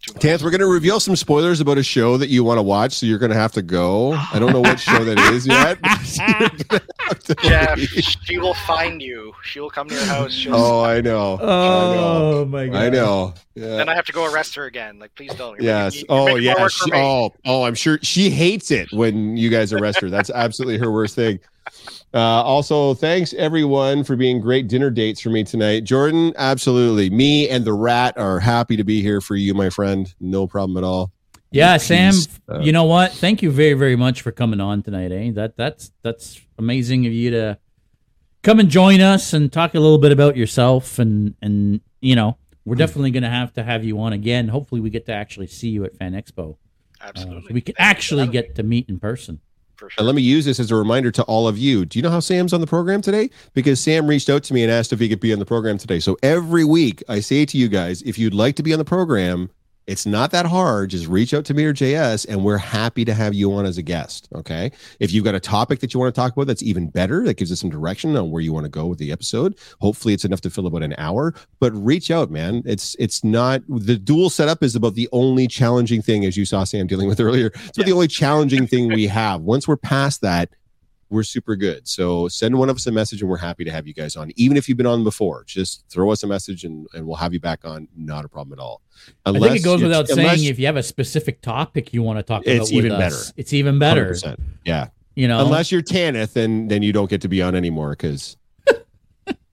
Speaker 3: Too much.
Speaker 1: Tance, we're going to reveal some spoilers about a show that you want to watch, so you're going to have to go. I don't know what show that is yet. You're gonna have to
Speaker 3: Jeff,
Speaker 1: leave.
Speaker 3: she will find you. She will come to your house. She'll
Speaker 1: oh, oh I know.
Speaker 2: Oh my god.
Speaker 1: I know. Yeah.
Speaker 3: Then I have to go arrest her again. Like, please don't. You're
Speaker 1: Yes.
Speaker 3: making- you're
Speaker 1: Oh,
Speaker 3: making more
Speaker 1: yeah. She, oh, oh, I'm sure she hates it when you guys arrest her. That's absolutely her worst thing. Uh, also, thanks everyone for being great dinner dates for me tonight. Jordan, absolutely. Me and the rat are happy to be here for you, my friend. No problem at all.
Speaker 2: Yeah,
Speaker 1: Peace.
Speaker 2: Sam.
Speaker 1: Uh,
Speaker 2: you know what? Thank you very, very much for coming on tonight. Eh, that that's that's amazing of you to come and join us and talk a little bit about yourself and and you know we're
Speaker 1: Hmm.
Speaker 2: definitely going to have to have you on again. Hopefully, we get to actually see you at Fan Expo. Uh,
Speaker 3: Absolutely.
Speaker 2: so we can actually get to meet in person.
Speaker 3: For sure.
Speaker 1: And let me use this as a reminder to all of you. Do you know how Sam's on the program today? Because Sam reached out to me and asked if he could be on the program today. So every week I say to you guys, if you'd like to be on the program, it's not that hard. Just reach out to me or JS, and we're happy to have you on as a guest. Okay. If you've got a topic that you want to talk about, that's even better. That gives us some direction on where you want to go with the episode. Hopefully, it's enough to fill about an hour. But reach out, man. It's it's not the dual setup is about the only challenging thing, as you saw Sam dealing with earlier. It's about the only challenging thing we have. Once we're past that, we're super good. So send one of us a message and we're happy to have you guys on. Even if you've been on before, just throw us a message and, and we'll have you back on. Not a problem at all.
Speaker 2: I think it goes without
Speaker 1: unless-
Speaker 2: saying if you have a specific topic you want to talk about,
Speaker 1: It's even
Speaker 2: us,
Speaker 1: better.
Speaker 2: It's even better.
Speaker 1: 100%. Yeah.
Speaker 2: You know,
Speaker 1: Unless you're Tanith, then then you don't get to be on anymore because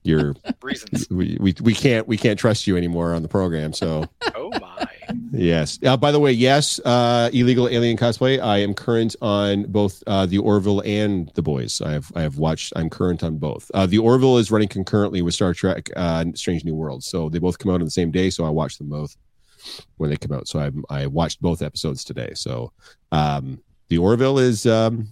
Speaker 1: you're
Speaker 3: Reasons.
Speaker 1: we, we we can't we can't trust you anymore on the program. So
Speaker 3: Oh my.
Speaker 1: Yes. Uh, by the way, yes, uh, illegal alien cosplay. I am current on both uh, the Orville and the Boys. I have I have watched. I'm current on both. Uh, the Orville is running concurrently with Star Trek: uh, Strange New Worlds, so they both come out on the same day. So I watched them both when they come out. So I I watched both episodes today. So um, the Orville is um,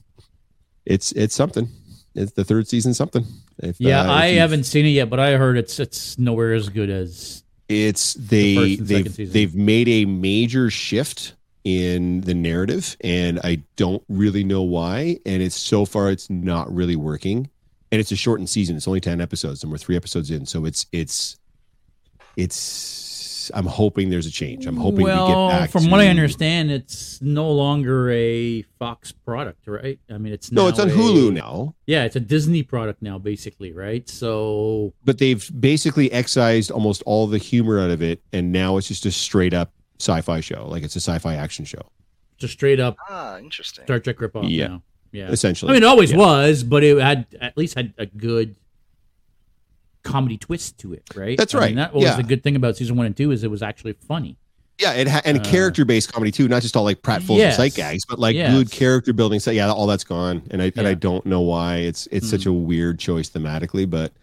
Speaker 1: it's it's something. It's the third season something. If,
Speaker 2: yeah,
Speaker 1: uh,
Speaker 2: I haven't seen it yet, but I heard it's it's nowhere as good as
Speaker 1: it's they
Speaker 2: second
Speaker 1: they've they've made a major shift in the narrative and i don't really know why and it's so far it's not really working and it's a shortened season. It's only ten episodes, and we're three episodes in. So it's it's it's. I'm hoping there's a change. I'm hoping
Speaker 2: well,
Speaker 1: we get back.
Speaker 2: Well, from what I understand, it's no longer a Fox product, right? I mean, it's
Speaker 1: no, it's on
Speaker 2: a-
Speaker 1: Hulu now.
Speaker 2: Yeah, it's a Disney product now, basically, right? So
Speaker 1: but they've basically excised almost all the humor out of it, and now it's just a straight up sci-fi show. Like it's a sci-fi action show,
Speaker 2: it's a straight up
Speaker 3: Ah, interesting.
Speaker 2: Star Trek ripoff.
Speaker 1: Yeah.
Speaker 2: now. yeah.
Speaker 1: essentially.
Speaker 2: I mean, it always
Speaker 1: Yeah.
Speaker 2: was, but it had at least had a good comedy twist to it, right?
Speaker 1: That's
Speaker 2: I mean,
Speaker 1: right,
Speaker 2: that was
Speaker 1: yeah.
Speaker 2: the good thing about season one and two is it was actually funny.
Speaker 1: Yeah, it ha- and
Speaker 2: Uh,
Speaker 1: character based comedy too, not just all like pratfalls
Speaker 2: Yes.
Speaker 1: and sight gags, but like
Speaker 2: Yes.
Speaker 1: good character building. So yeah, all that's gone, and I and I don't know why it's it's such
Speaker 2: Hmm.
Speaker 1: a weird choice thematically, but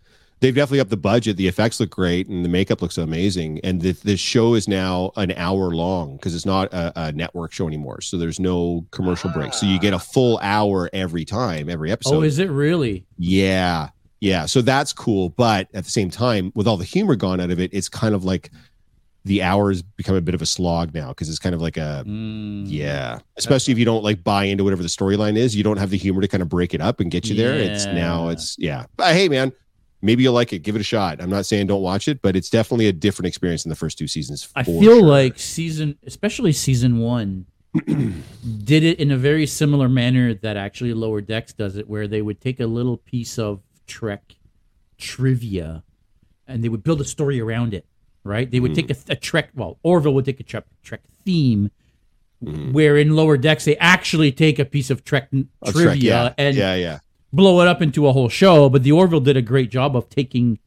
Speaker 1: they've definitely upped the budget. The effects look great, and the makeup looks amazing. And the the show is now an hour long because it's not a, a network show anymore, so there's no commercial break. So you get a full hour every time, every episode.
Speaker 2: oh, is it really?
Speaker 1: Yeah. Yeah. So that's cool. But at the same time, with all the humor gone out of it, it's kind of like the hours become a bit of a slog now because it's kind of like a,
Speaker 2: Mm.
Speaker 1: yeah. Especially if you don't like buy into whatever the storyline is, you don't have the humor to kind of break it up and get you there. It's now, it's, yeah. But hey, man, maybe you'll like it. Give it a shot. I'm not saying don't watch it, but it's definitely a different experience than the first two seasons.
Speaker 2: I feel
Speaker 1: sure.
Speaker 2: like season, especially season one, did it in a very similar manner that actually Lower Decks does it, where they would take a little piece of Trek trivia and they would build a story around it. Right? They would take a, a Trek. Well, Orville would take a Trek, Trek theme,
Speaker 1: Mhm.
Speaker 2: where in Lower Decks they actually take a piece of Trek n- trivia
Speaker 1: Trek, yeah.
Speaker 2: and
Speaker 1: yeah, yeah.
Speaker 2: blow it up into a whole show. But the Orville did a great job of taking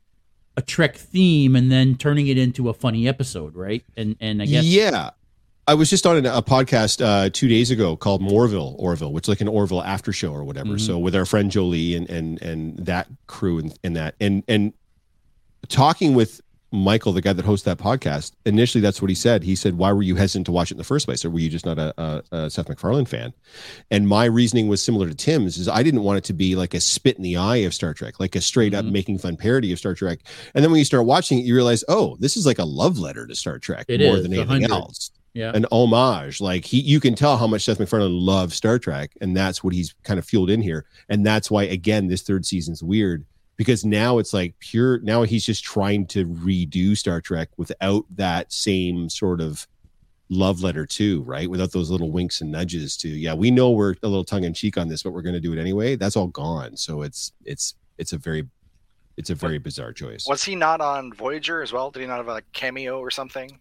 Speaker 2: a Trek theme and then turning it into a funny episode, right? And and I guess
Speaker 1: Yeah. I was just on a, a podcast uh, two days ago called Morville Orville, which is like an Orville after show or whatever.
Speaker 2: Mhm.
Speaker 1: So with our friend Jolie and and and that crew and, and that and and talking with Michael, the guy that hosts that podcast, initially that's what he said. He said, "Why were you hesitant to watch it in the first place, or were you just not a, a, a Seth MacFarlane fan?" And my reasoning was similar to Tim's: is I didn't want it to be like a spit in the eye of Star Trek, like a straight up
Speaker 2: Mhm.
Speaker 1: making fun parody of Star Trek. And then when you start watching it, you realize, oh, this is like a love letter to Star Trek
Speaker 2: It
Speaker 1: more
Speaker 2: is,
Speaker 1: than anything
Speaker 2: hundred.
Speaker 1: else
Speaker 2: yeah.
Speaker 1: an homage. Like he, you can tell how much Seth MacFarlane loves Star Trek, and that's what he's kind of fueled in here. And that's why, again, this third season's weird because now it's like pure. Now he's just trying to redo Star Trek without that same sort of love letter too, right? Without those little winks and nudges to, yeah, we know we're a little tongue in cheek on this, but we're going to do it anyway. That's all gone. So it's it's it's a very it's a very bizarre choice.
Speaker 3: Was he not on Voyager as well? Did he not have a cameo or something?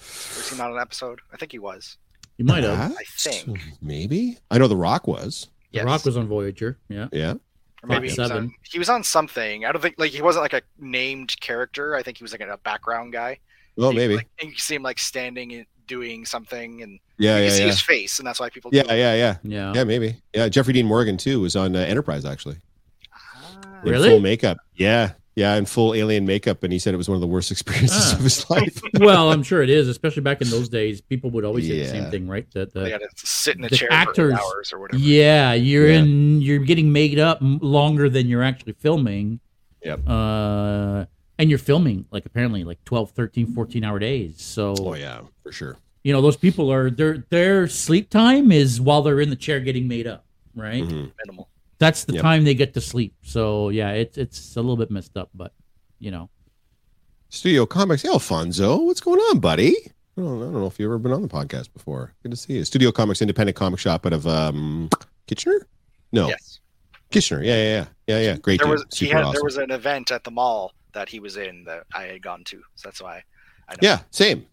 Speaker 3: Was he not on an episode? I think he was.
Speaker 2: You might have.
Speaker 1: That?
Speaker 3: I think.
Speaker 1: maybe. I know The Rock was.
Speaker 2: The Rock was on Voyager. Yeah.
Speaker 1: Yeah.
Speaker 3: Or maybe he was, on, he was on something. I don't think like he wasn't like a named character. I think he was like a background guy.
Speaker 1: Well,
Speaker 3: You-
Speaker 1: maybe.
Speaker 3: Like, and you see him like standing and doing something, and
Speaker 1: yeah,
Speaker 3: you
Speaker 1: yeah,
Speaker 3: can see
Speaker 1: yeah.
Speaker 3: his face, and that's why people.
Speaker 1: Yeah, yeah, yeah.
Speaker 2: Yeah.
Speaker 1: Yeah, maybe. Yeah, Jeffrey Dean Morgan too was on uh, Enterprise actually.
Speaker 3: Ah.
Speaker 1: In
Speaker 2: Really?
Speaker 1: full makeup. Yeah, yeah, in full alien makeup, and he said it was one of the worst experiences
Speaker 2: Ah.
Speaker 1: of his life.
Speaker 2: well, I'm sure it is, especially back in those days. People would always say the same thing, right? That
Speaker 3: They
Speaker 2: the
Speaker 3: got to sit in a
Speaker 2: the
Speaker 3: chair
Speaker 2: actors-
Speaker 3: for hours or whatever.
Speaker 2: yeah, you're
Speaker 1: Yeah.
Speaker 2: in, you're getting made up longer than you're actually filming.
Speaker 1: Yep.
Speaker 2: Uh, and you're filming like apparently like 12, 13, 14 hour days. So
Speaker 1: oh yeah, for sure.
Speaker 2: you know those people are their their sleep time is while they're in the chair getting made up, right?
Speaker 1: Mhm.
Speaker 3: Minimal.
Speaker 2: That's the
Speaker 1: Yep.
Speaker 2: time they get to sleep. So yeah, it's it's a little bit messed up, but you know.
Speaker 1: Studio Comics. Hey, Alfonso, what's going on, buddy? I don't, I don't know if you've ever been on the podcast before. Good to see you. Studio Comics, independent comic shop out of um, Kitchener. No,
Speaker 3: Yes.
Speaker 1: Kitchener. Yeah, yeah, yeah, yeah, yeah. Great.
Speaker 3: There
Speaker 1: dude.
Speaker 3: was he had
Speaker 1: awesome.
Speaker 3: there was an event at the mall that he was in that I had gone to. So that's why I know.
Speaker 1: Yeah, same.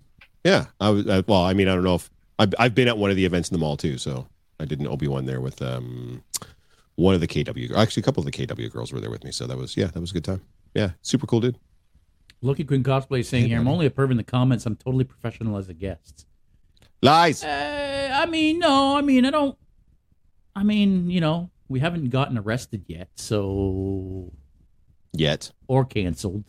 Speaker 1: Yeah, I was. I, well, I mean, I don't know if I've, I've been at one of the events in the mall too. So I did an Obi Wan there with um one of the KW. Actually, a couple of the KW girls were there with me. So that was yeah, that was a good time. Yeah, super cool dude.
Speaker 2: Look at Queen cosplay saying here, I'm only a perv in the comments. I'm totally professional as a guest.
Speaker 1: Lies.
Speaker 2: Uh, I mean, no, I mean, I don't. I mean, you know, we haven't gotten arrested yet, so
Speaker 1: Yet,
Speaker 2: or canceled.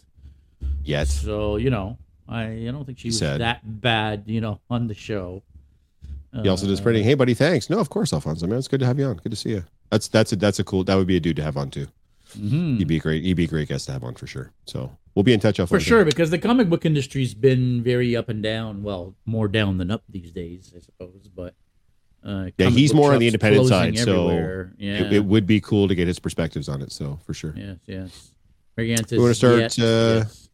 Speaker 1: yet.
Speaker 2: So you know, I I don't think she
Speaker 1: He
Speaker 2: was
Speaker 1: said.
Speaker 2: that bad, you know, on the show.
Speaker 1: He also does pretty. Hey, buddy, thanks. No, of course, Alfonso, man. It's good to have you on. Good to see you. That's that's a that's a cool. That would be a dude to have on too.
Speaker 2: mhm.
Speaker 1: He'd be a great. He'd be a great guest to have on for sure. So we'll be in touch,
Speaker 2: For sure, because the comic book industry's been very up and down. Well, more down than up these days, I suppose. But Uh,
Speaker 1: Yeah, he's more on the independent side, so
Speaker 2: yeah,
Speaker 1: It, it would be cool to get his perspectives on it. So for sure,
Speaker 2: yes, yes. Marianne
Speaker 1: We wanna start,
Speaker 2: yes,
Speaker 1: uh,
Speaker 2: yes.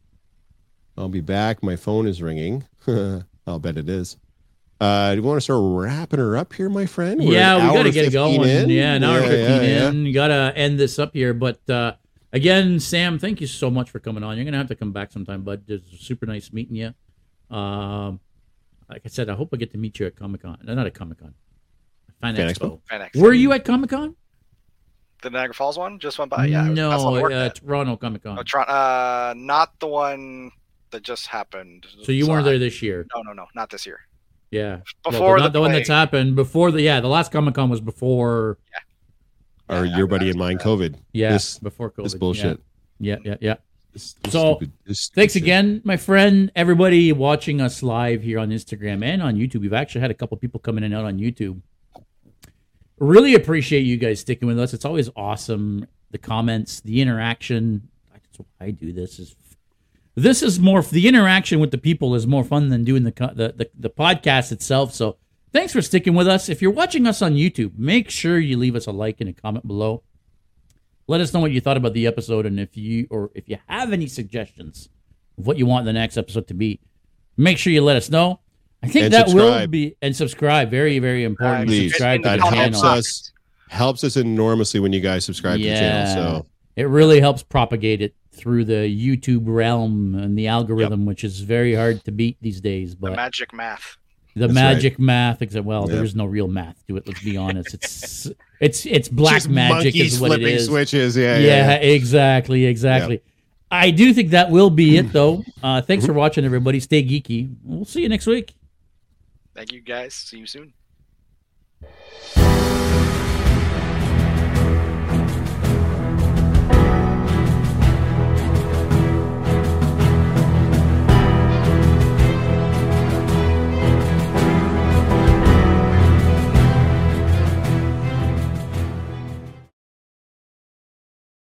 Speaker 1: I'll be back. My phone is ringing. I'll bet it is. Uh, do you want to start wrapping her up here, my friend? We're
Speaker 2: yeah,
Speaker 1: an
Speaker 2: we got to get it
Speaker 1: 15
Speaker 2: going.
Speaker 1: in.
Speaker 2: Yeah, an hour
Speaker 1: Yeah,
Speaker 2: 15
Speaker 1: yeah, yeah.
Speaker 2: Got to end this up here. But uh, again, Sam, thank you so much for coming on. You're going to have to come back sometime, bud. It's super nice meeting you. Um, like I said, I hope I get to meet you at Comic Con. No, not at Comic Con. Fan,
Speaker 1: Fan
Speaker 2: Expo.
Speaker 3: Fan X.
Speaker 2: Were you at Comic Con?
Speaker 3: the Niagara Falls one? Just went by. Yeah.
Speaker 2: No,
Speaker 3: that's on the work
Speaker 2: uh. Toronto Comic Con.
Speaker 3: Oh, Tron- uh, not the one that just happened.
Speaker 2: so you weren't
Speaker 3: I-
Speaker 2: there this year.
Speaker 3: No, no, no, not this year.
Speaker 2: Yeah.
Speaker 3: Before
Speaker 2: not
Speaker 3: the,
Speaker 2: the one that's happened before the yeah the last Comic Con was before
Speaker 1: Or
Speaker 3: Yeah,
Speaker 1: your buddy and mine, COVID.
Speaker 2: yeah
Speaker 1: This,
Speaker 2: before COVID
Speaker 1: this bullshit.
Speaker 2: yeah yeah yeah, yeah.
Speaker 1: This- this
Speaker 2: So,
Speaker 1: stupid- this stupid
Speaker 2: Thanks
Speaker 1: shit.
Speaker 2: again, my friend. Everybody watching us live here on Instagram and on YouTube. We've actually had a couple people coming in and out on YouTube. Really appreciate you guys sticking with us. It's always awesome. The comments, the interaction. That's why I do this. Is this is more the interaction with the people is more fun than doing the the, the the podcast itself. So thanks for sticking with us. If you're watching us on YouTube, make sure you leave us a like and a comment below. Let us know what you thought about the episode, and if you or if you have any suggestions of what you want the next episode to be, make sure you let us know. I think
Speaker 1: And
Speaker 2: that will be and subscribe. Very very important.
Speaker 1: Please.
Speaker 2: subscribe to
Speaker 1: That
Speaker 2: the
Speaker 1: helps
Speaker 2: channel.
Speaker 1: us. Helps us enormously when you guys subscribe to the channel. So
Speaker 2: It really helps propagate it through the YouTube realm and the algorithm, which is very hard to beat these days.
Speaker 3: The
Speaker 2: But
Speaker 3: magic math.
Speaker 2: the
Speaker 1: That's
Speaker 2: magic math, except well,
Speaker 1: Yeah.
Speaker 2: there is no real math to it. Let's be honest. It's it's it's black
Speaker 1: Just
Speaker 2: magic is what it
Speaker 1: flipping
Speaker 2: is.
Speaker 1: switches. Yeah,
Speaker 2: yeah,
Speaker 1: yeah. yeah.
Speaker 2: exactly, exactly. I do think that will be it, though. Uh, thanks
Speaker 1: Mm-hmm.
Speaker 2: for watching, everybody. Stay geeky. We'll see you next week.
Speaker 3: Thank you guys. See you soon.